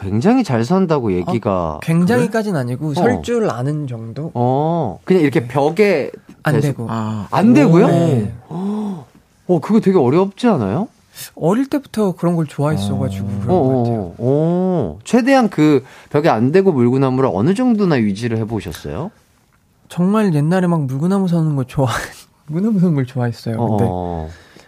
굉장히 잘 선다고 얘기가. 굉장히까지는 아니고 어. 설줄 아는 정도? 어. 그냥 이렇게 벽에 안 대서- 되고. 아, 안 되고요? 네. 어, 그거 되게 어렵지 않아요? 어릴 때부터 그런 걸 좋아했어가지고 그런 어, 것 같아요. 어, 어. 최대한 그 벽에 안 대고 물구나무를 어느 정도나 유지를 해보셨어요? 정말 옛날에 막 물구나무 서는 거 좋아, 물구나무 서는 걸 좋아했어요. 근데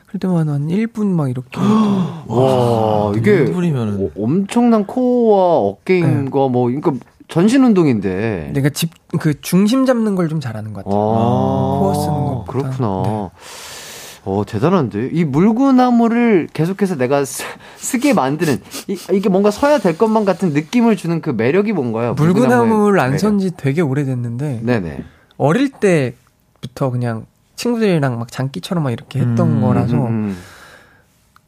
어. 그럴 때만 한 1분 막 이렇게. 와, 이게 일분이면은 어, 엄청난 코어와 어깨인과 뭐, 그러니까 전신 운동인데. 내가 집, 그 중심 잡는 걸 좀 잘하는 것 같아요. 아, 코어 쓰는 것보다. 그렇구나. 네. 어, 대단한데? 이 물구나무를 계속해서 내가 쓰, 쓰게 만드는, 이, 이게 뭔가 서야 될 것만 같은 느낌을 주는 그 매력이 뭔가요? 물구나무를 안 매력. 선지 되게 오래됐는데, 네네. 어릴 때부터 그냥 친구들이랑 막 장기처럼 막 이렇게 했던 음, 거라서, 음,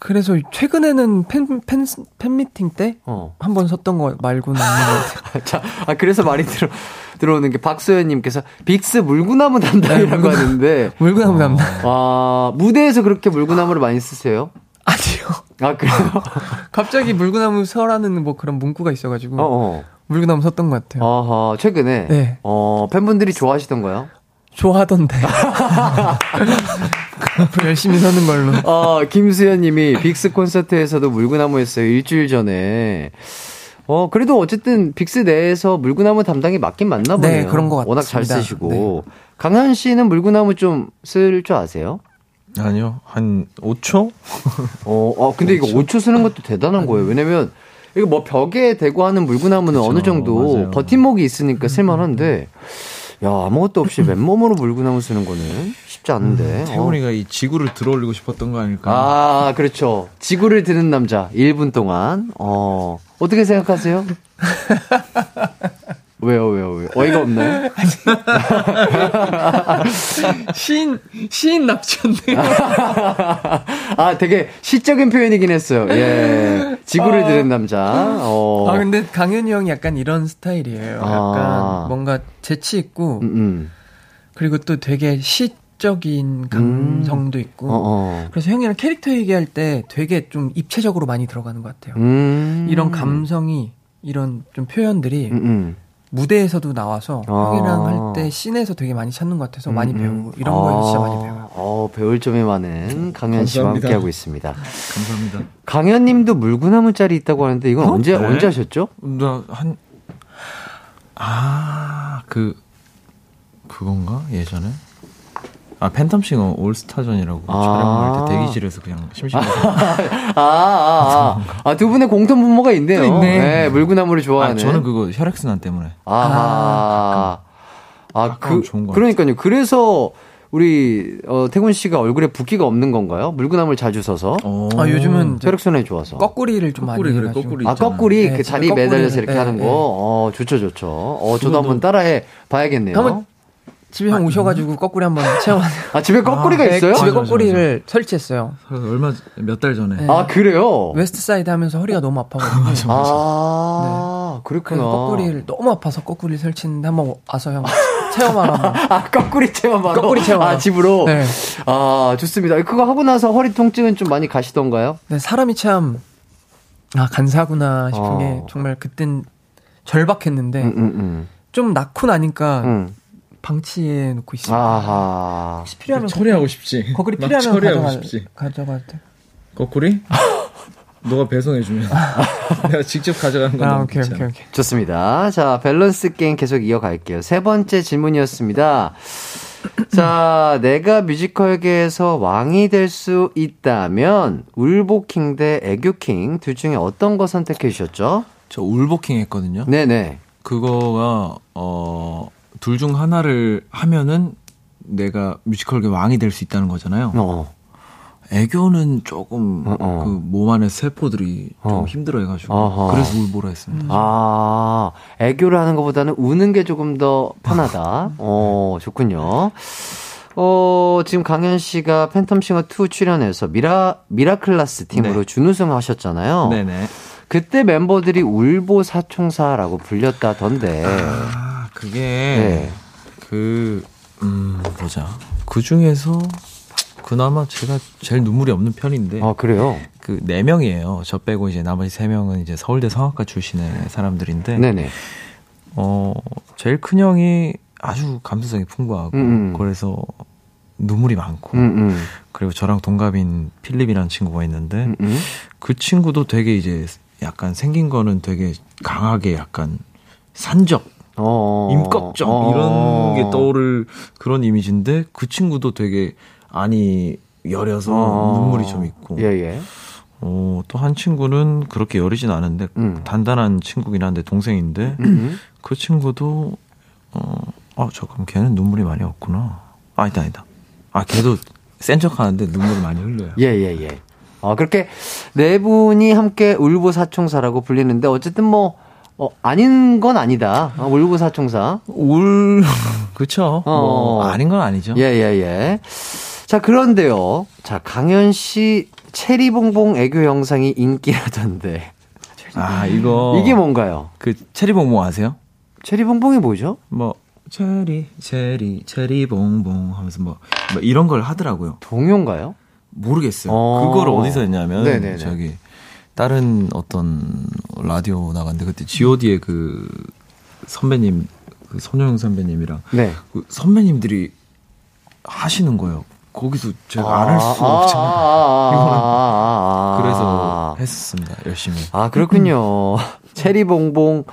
그래서 최근에는 팬, 팬, 팬미팅 때 어. 한번 섰던 거 말고는. 자, 아, 그래서 말이 들어, 들어오는 게 박소연님께서 빅스 물구나무 담당이라고 네, 물구나- 하는데, 물구나무 담당. 아, 무대에서 그렇게 물구나무를 많이 쓰세요? 아니요. 아, 그래요? 갑자기 물구나무 서라는 뭐 그런 문구가 있어가지고, 어, 어. 물구나무 섰던 것 같아요. 아하, 최근에. 네. 어, 팬분들이 좋아하시던가요? 좋아하던데. 앞으로 열심히 서는 걸로. 어, 김수현 님이 빅스 콘서트에서도 물구나무 했어요. 일주일 전에. 어, 그래도 어쨌든 빅스 내에서 물구나무 담당이 맞긴 맞나 네, 보네요. 그런 것 워낙 잘 같습니다. 네. 쓰시고. 강현 씨는 물구나무 좀 쓸 줄 아세요? 아니요. 한 5초? 어, 어, 근데 이거 5초 쓰는 것도 대단한 거예요. 왜냐면, 이거 뭐 벽에 대고 하는 물구나무는 그쵸, 어느 정도 맞아요. 버팀목이 있으니까 쓸만한데, 야, 아무것도 없이 맨몸으로 물구나무 쓰는 거는 쉽지 않은데. 어. 태훈이가 이 지구를 들어올리고 싶었던 거 아닐까? 아, 그렇죠. 지구를 드는 남자, 1분 동안. 어, 어떻게 생각하세요? 왜요, 왜요, 왜요? 어이가 없나요? 시인, 시인 납치였네요. 아, 되게 시적인 표현이긴 했어요. 예. 지구를 아. 드는 남자. 어. 아, 근데 강현이 형이 약간 이런 스타일이에요. 약간 아. 뭔가 재치 있고, 음, 음. 그리고 또 되게 시적인 감성도 있고, 어, 어. 그래서 형이랑 캐릭터 얘기할 때 되게 좀 입체적으로 많이 들어가는 것 같아요. 음. 이런 감성이, 이런 좀 표현들이 음, 음. 무대에서도 나와서 아. 형이랑 할 때 씬에서 되게 많이 찾는 것 같아서 많이 음, 음. 배우고, 이런 거에 진짜 많이 배워요. 어, 배울 점이 많은 강현 씨와 감사합니다. 함께하고 있습니다. 감사합니다. 강현 님도 물구나무 짤이 있다고 하는데 이건 언제, 네. 언제 하셨죠? 나 한, 아, 그, 그건가? 예전에? 아, 팬텀싱어 올스타전이라고 아. 촬영할 때 대기실에서 그냥 심심해서. 아, 아, 아. 아, 두 분의 공통 분모가 있네요. 또 있네. 네, 물구나무를 아, 좋아하는. 저는 그거 혈액순환 때문에. 아, 아, 가까우면 그, 그러니까요. 그래서 우리, 어, 태군 씨가 얼굴에 붓기가 없는 건가요? 물구나무를 자주 써서? 어. 아, 요즘은 혈액순환이 좋아서. 거꾸리를 좀 거꾸리, 많이 그래. 거꾸리. 아. 거꾸리, 네, 그 집에 자리 에 매달려서 거꾸리를, 이렇게 네, 하는 거? 네. 어, 좋죠, 좋죠. 어, 저도 한번 따라해 봐야겠네요. 한번 집에 형 오셔가지고 거꾸리 한번 체험하세요. 아, 집에 거꾸리가 네, 있어요? 집에 맞아, 거꾸리를 설치했어요. 얼마, 몇 달 전에. 네. 아, 그래요? 웨스트 사이드 하면서 허리가 너무 아파가지고. 아, 그렇구나. 그래서 거꾸리를 너무 아파서 거꾸리 설치했는데 한번 와서 형 체험하라. 아, 거꾸리 체험하러? 거꾸리 체험하러. 아, 집으로? 네. 아, 좋습니다. 그거 하고 나서 허리 통증은 좀 많이 가시던가요? 네, 사람이 참, 아, 간사구나 싶은 어. 게 정말 그땐 절박했는데 음, 음, 음. 좀 낳고 나니까 음. 방치해 놓고 있습니다. 아하. 혹시 필요하면 처리하고 싶지. 거꾸리 막 필요하면 처리하고 가져가, 싶지. 가져가도 돼. 거꾸리? 너가 배송해주면. 내가 직접 가져가는 건 아, 오케이. 오케이, 오케이. 좋습니다. 자, 밸런스 게임 계속 이어갈게요. 세 번째 질문이었습니다. 자, 내가 뮤지컬계에서 왕이 될 수 있다면 울보킹 대 애교킹 둘 중에 어떤 거 선택해 주셨죠? 저 울버킹 했거든요. 네네. 그거가, 어, 둘 중 하나를 하면은 내가 뮤지컬계 왕이 될 수 있다는 거잖아요. 어. 애교는 조금 어, 어. 그몸 안에 세포들이 좀 어. 힘들어 해가지고 어허. 그래서 울보라 했습니다. 아, 애교를 하는 것보다는 우는 게 조금 더 편하다. 어, 좋군요. 어, 지금 강현 씨가 팬텀싱어 2 출연해서 미라, 미라클라스 팀으로 네. 준우승 하셨잖아요. 네네. 그때 멤버들이 울보 사총사라고 불렸다던데. 아 그게 네. 그, 음, 보자. 그 중에서 그나마 제가 제일 눈물이 없는 편인데. 아, 그래요? 그, 네 명이에요. 저 빼고 이제 나머지 세 명은 이제 서울대 성악과 출신의 사람들인데. 네네. 어, 제일 큰 형이 아주 감수성이 풍부하고. 음. 그래서 눈물이 많고. 음, 음. 그리고 저랑 동갑인 필립이라는 친구가 있는데. 음, 음. 그 친구도 되게 이제 약간 생긴 거는 되게 강하게 약간 산적. 어. 임꺽정 어. 이런 게 떠오를 그런 이미지인데 그 친구도 되게 안이 여려서 어. 눈물이 좀 있고 예, 예. 어, 또 한 친구는 그렇게 여리진 않은데 음. 단단한 친구긴 한데 동생인데 음. 그 친구도 어, 아 잠깐 걔는 눈물이 많이 없구나 아니다 아니다 아 걔도 센 척하는데 눈물을 많이 흘려요 예, 예, 예. 어, 그렇게 네 분이 함께 울보사총사라고 불리는데 어쨌든 뭐 어, 아닌 건 아니다. 어, 울보사총사. 울 그쵸 어. 뭐 아닌 건 아니죠 예, 예, 예. 자, 그런데요. 자, 강현 씨 체리봉봉 애교 영상이 인기라던데. 아 이거 이게 뭔가요? 그 체리봉봉 아세요? 체리봉봉이 뭐죠? 뭐 체리 체리 체리 봉봉 하면서 뭐, 뭐 이런 걸 하더라고요. 동요인가요? 모르겠어요. 어. 그걸 어디서 했냐면 네네네. 저기 다른 어떤 라디오 나갔는데 그때 G.O.D의 그 선배님 그 손영 선배님이랑 네. 그 선배님들이 하시는 거예요. 거기서 제가 안할수 아, 없잖아요. 아, 아, 아, 아, 아. 그래서 했었습니다. 열심히. 아, 그렇군요. 체리봉봉.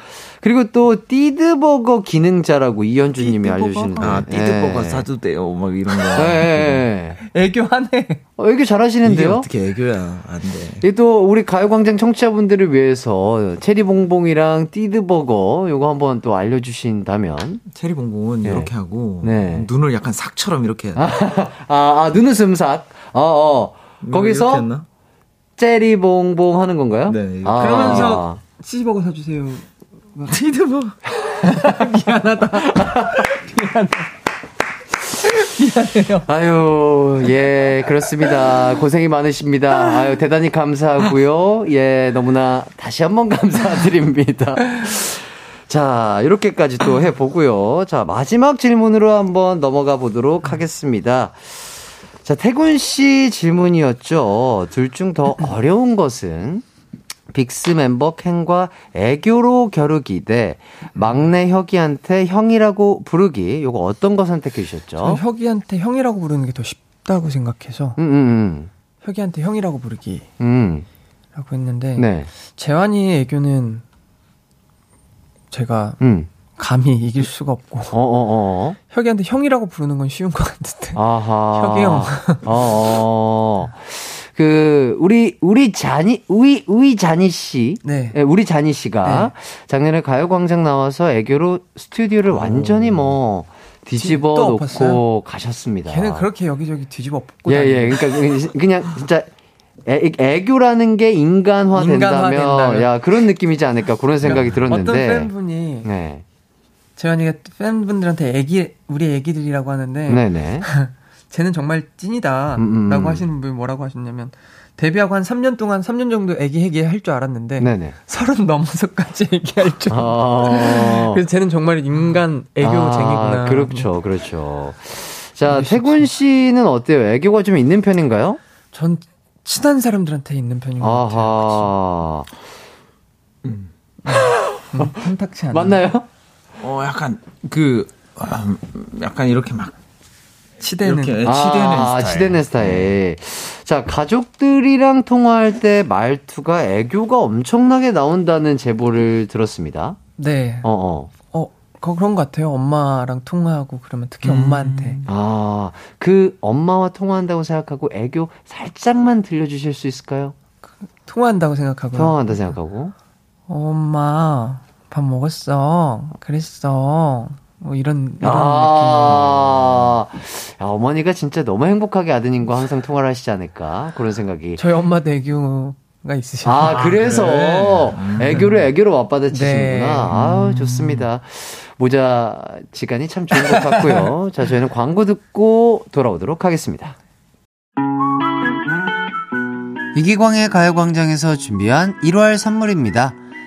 그리고 또 띠드버거 기능자라고 이현주님이 알려주시는데. 아, 띠드버거 예. 사도 돼요. 막 이런 거. 예, 예, 예. 애교하네. 어, 이게 잘하시는데요? 어떻게 애교야? 안 돼. 이게 또 우리 가요광장 청취자분들을 위해서 체리봉봉이랑 띠드버거 요거 한번 또 알려주신다면. 체리 봉봉은 네. 이렇게 하고 네. 눈을 약간 삭처럼 이렇게 돼. 아, 아, 눈웃음 삭. 어, 어. 거기서? 체리봉봉 하는 건가요? 네. 아. 그러면서 치즈버거 사주세요. 티드버 미안하다. 미안 해요. 아유, 예, 그렇습니다. 고생이 많으십니다. 아유, 대단히 감사하고요. 예, 너무나 다시 한번 감사드립니다. 자, 이렇게까지 또 해보고요. 자, 마지막 질문으로 한번 넘어가 보도록 하겠습니다. 자, 태군 씨 질문이었죠. 둘 중 더 어려운 것은 빅스 멤버 켄과 애교로 겨루기 대 막내 혁이한테 형이라고 부르기. 요거 어떤 거 선택해 저 주셨죠? 혁이한테 형이라고 부르는 게 더 쉽다고 생각해서 음, 음, 혁이한테 형이라고 부르기 라고 음. 음. 했는데 네. 재환이의 애교는 제가 음. 감히 이길 수가 없고 어, 어, 어. 혁이한테 형이라고 부르는 건 쉬운 것 같은데 아하. 혁이 형. 어, 어. 그, 우리, 우리 자니, 우이, 우이 자니 씨. 네. 예, 우리 자니 씨가 네. 작년에 가요광장 나와서 애교로 스튜디오를 완전히 뭐 뒤집어 또 놓고 엎었어요? 가셨습니다. 걔는 그렇게 여기저기 뒤집어 엎고 예, 예. 그러니까 그냥 진짜 애, 애교라는 게 인간화 된다면. 야, 그런 느낌이지 않을까 그런 생각이 들었는데. 어떤 팬분이 네. 재환이가 팬분들한테 애기 우리 애기들이라고 하는데 네네. 쟤는 정말 찐이다라고 음, 음. 하시는 분이 뭐라고 하셨냐면 데뷔하고 한 3년 동안 3년 정도 애기 애기 할 줄 알았는데 네네. 서른 넘어서까지 얘기할 줄. 아. 그래서 쟤는 정말 인간 애교쟁이구나. 아, 그렇죠, 그렇죠. 자, 태군 씨는 어때요? 애교가 좀 있는 편인가요? 전 친한 사람들한테 있는 편인 것 같아요. 아하. 음, 탐탁치 않아. 맞나요? 어 약간 그 아, 약간 이렇게 막 치대는. 이렇게 치대는 아, 스타일. 치대는 스타일. 자, 가족들이랑 통화할 때 말투가 애교가 엄청나게 나온다는 제보를 들었습니다. 네. 어, 어. 어, 거- 그런 것 같아요. 엄마랑 통화하고 그러면 특히 엄마한테. 아, 그 엄마와 통화한다고 생각하고 애교 살짝만 들려주실 수 있을까요? 통화한다고 생각하고요. 통화한다 생각하고. 엄마, 밥 먹었어. 그랬어. 뭐 이런, 이런 아, 야, 어머니가 진짜 너무 행복하게 아드님과 항상 통화를 하시지 않을까 그런 생각이. 느낌. 저희 엄마도 애교가 있으시고. 아, 그래서 애교를 애교로 맞받아치시는구나. 네. 아우, 좋습니다. 모자 지간이 참 좋은 것 같고요. 자, 저희는 광고 듣고 돌아오도록 하겠습니다. 이기광의 가요광장에서 준비한 1월 선물입니다.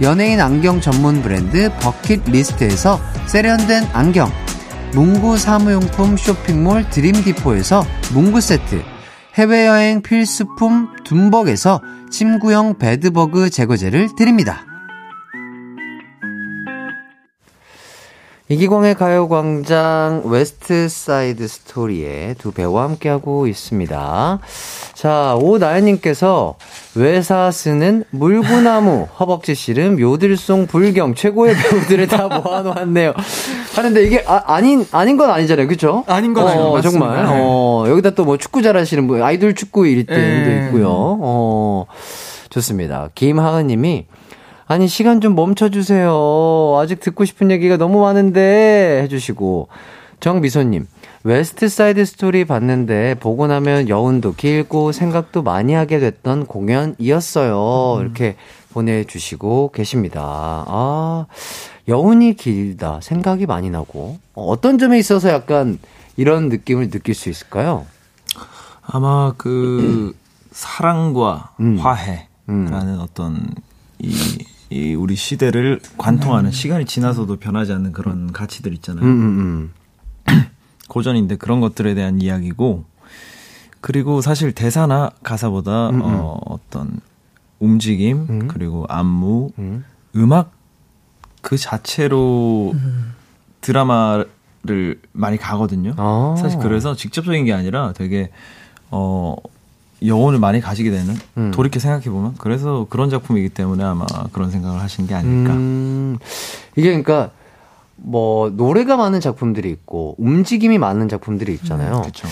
연예인 안경 전문 브랜드 버킷 리스트에서 세련된 안경, 문구 사무용품 쇼핑몰 드림디포에서 문구 세트, 해외여행 필수품 둠벅에서 침구형 베드버그 제거제를 드립니다. 이기광의 가요광장 웨스트 사이드 스토리의 두 배우와 함께하고 있습니다. 자, 오나연님께서 외사 쓰는 물구나무, 허벅지 씨름, 요들송, 불경, 최고의 배우들을 다 모아놓았네요. 하는데 이게 아, 닌 아닌 건 아니잖아요. 그쵸? 아닌 건. 어, 정말. 네. 어, 여기다 또 뭐 축구 잘하시는 분, 아이돌 축구 1등도 네. 있고요. 어, 좋습니다. 김하은 님이 아니, 시간 좀 멈춰주세요. 아직 듣고 싶은 얘기가 너무 많은데, 해주시고. 정미소님, 웨스트 사이드 스토리 봤는데, 보고 나면 여운도 길고, 생각도 많이 하게 됐던 공연이었어요. 음. 이렇게 보내주시고 계십니다. 아, 여운이 길다. 생각이 많이 나고. 어, 어떤 점에 있어서 약간 이런 느낌을 느낄 수 있을까요? 아마 그 사랑과 음. 화해라는 어떤 이, 이 우리 시대를 관통하는 시간이 지나서도 변하지 않는 그런 가치들 있잖아요. 음, 음, 고전인데 그런 것들에 대한 이야기고 그리고 사실 대사나 가사보다 음, 음. 어, 어떤 움직임 음. 그리고 안무 음. 음악 그 자체로 음. 드라마를 많이 가거든요. 아. 사실 그래서 직접적인 게 아니라 되게 어 여운을 많이 가지게 되는 음. 돌이켜 생각해 보면 그래서 그런 작품이기 때문에 아마 그런 생각을 하신 게 아닐까. 음, 이게 그러니까 뭐 노래가 많은 작품들이 있고 움직임이 많은 작품들이 있잖아요. 그렇죠.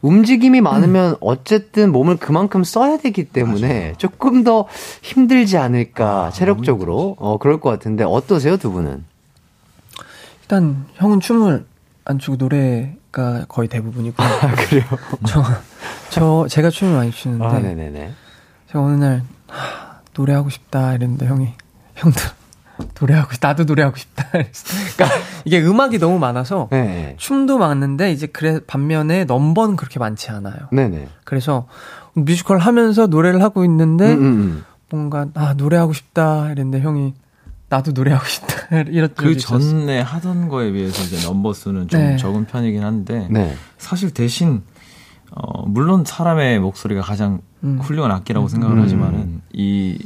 움직임이 많으면 어쨌든 몸을 그만큼 써야 되기 때문에 조금 더 힘들지 않을까 체력적으로 어 그럴 것 같은데 어떠세요 두 분은? 일단 형은 춤을 안 추고 노래가 거의 대부분이고. 아, 그래요? 저, 저 제가 춤을 많이 추는데. 아 네네네. 제가 어느 날 하, 노래하고 싶다 이랬는데 형이 형도 노래하고 싶- 나도 노래하고 싶다. 이랬어. 그러니까 이게 음악이 너무 많아서 네. 춤도 많은데 이제 그래 반면에 넘버는 그렇게 많지 않아요. 네네. 그래서 뮤지컬 하면서 노래를 하고 있는데 음, 음, 뭔가 아 노래하고 싶다 이랬는데 형이 나도 노래하고 싶다 이런 그 전에 하던 거에 비해서 이제 넘버 수는 좀 네. 적은 편이긴 한데 음. 네. 사실 대신 어 물론 사람의 목소리가 가장 음. 훌륭한 악기라고 생각을 음. 하지만은 이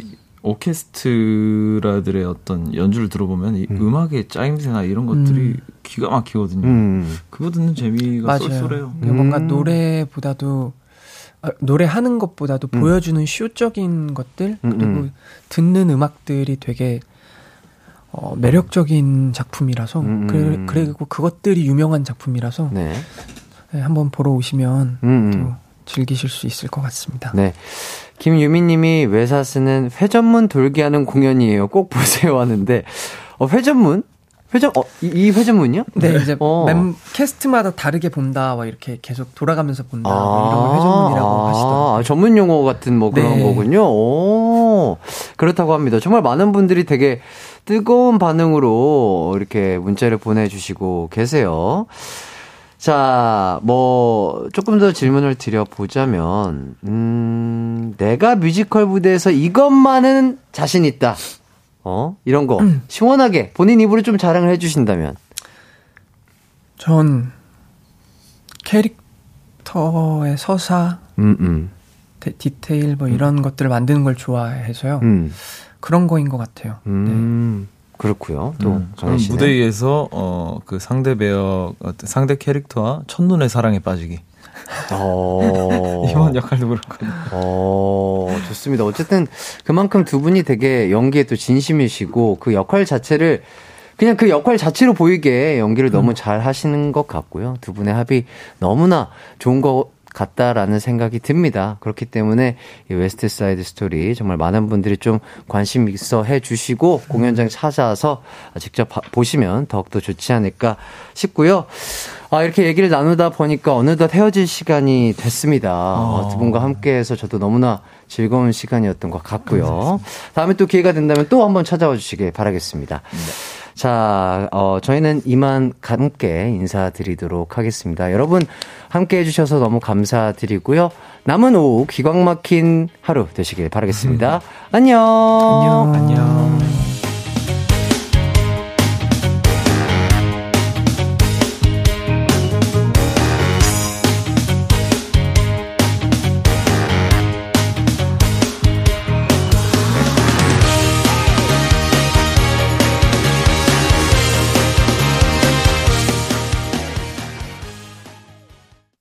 오케스트라들의 어떤 연주를 들어보면 이 음. 악의 짜임새나 이런 것들이 음. 기가 막히거든요. 음. 그거 듣는 재미가 맞아요. 쏠쏠해요. 뭔가 음. 노래보다도 아, 노래하는 것보다도 음. 보여주는 쇼적인 것들 음, 그리고 음. 듣는 음악들이 되게 어, 매력적인 작품이라서 음, 그래, 음. 그리고 그것들이 유명한 작품이라서 네. 네, 한번 보러 오시면 음, 또 음. 즐기실 수 있을 것 같습니다. 네. 김유미님이 외사스는 회전문 돌기 하는 공연이에요. 꼭 보세요 하는데 어, 회전문? 회전 어, 이, 이 회전문이요? 네, 이제 어. 멤 캐스트마다 다르게 본다, 막 이렇게 계속 돌아가면서 본다, 뭐 아, 이런 걸 회전문이라고 하시더라고요. 아, 전문 용어 같은 뭐 그런 네. 거군요. 오, 그렇다고 합니다. 정말 많은 분들이 되게 뜨거운 반응으로 이렇게 문자를 보내주시고 계세요. 자, 뭐, 조금 더 질문을 드려보자면, 음, 내가 뮤지컬 무대에서 이것만은 자신 있다. 어? 이런 거. 시원하게 본인 입으로 좀 자랑을 해주신다면. 전 캐릭터의 서사, 음, 음. 데, 디테일 뭐 이런 것들을 만드는 걸 좋아해서요. 음. 그런 거인 것 같아요. 음. 그렇고요. 또, 음, 저는. 무대 위에서 어 그 상대 배역 상대 캐릭터와 첫눈에 사랑에 빠지기 어. 이번 역할도 그렇거든요. 어, 좋습니다. 어쨌든 그만큼 두 분이 되게 연기에 또 진심이시고 그 역할 자체를 그냥 그 역할 자체로 보이게 연기를 너무 잘 하시는 것 같고요. 두 분의 합이 너무나 좋은 것 같다라는 생각이 듭니다. 그렇기 때문에 이 웨스트 사이드 스토리 정말 많은 분들이 좀 관심 있어 해 주시고 공연장 찾아와서 직접 봐- 보시면 더욱더 좋지 않을까 싶고요. 아, 이렇게 얘기를 나누다 보니까 어느덧 헤어질 시간이 됐습니다. 어, 두 분과 함께 해서 저도 너무나 즐거운 시간이었던 것 같고요. 다음에 또 기회가 된다면 또 한번 찾아와 주시길 바라겠습니다. 자, 어, 저희는 이만 함께 인사드리도록 하겠습니다. 여러분, 함께 해주셔서 너무 감사드리고요. 남은 오후 기광 막힌 하루 되시길 바라겠습니다. 안녕. 안녕. 안녕.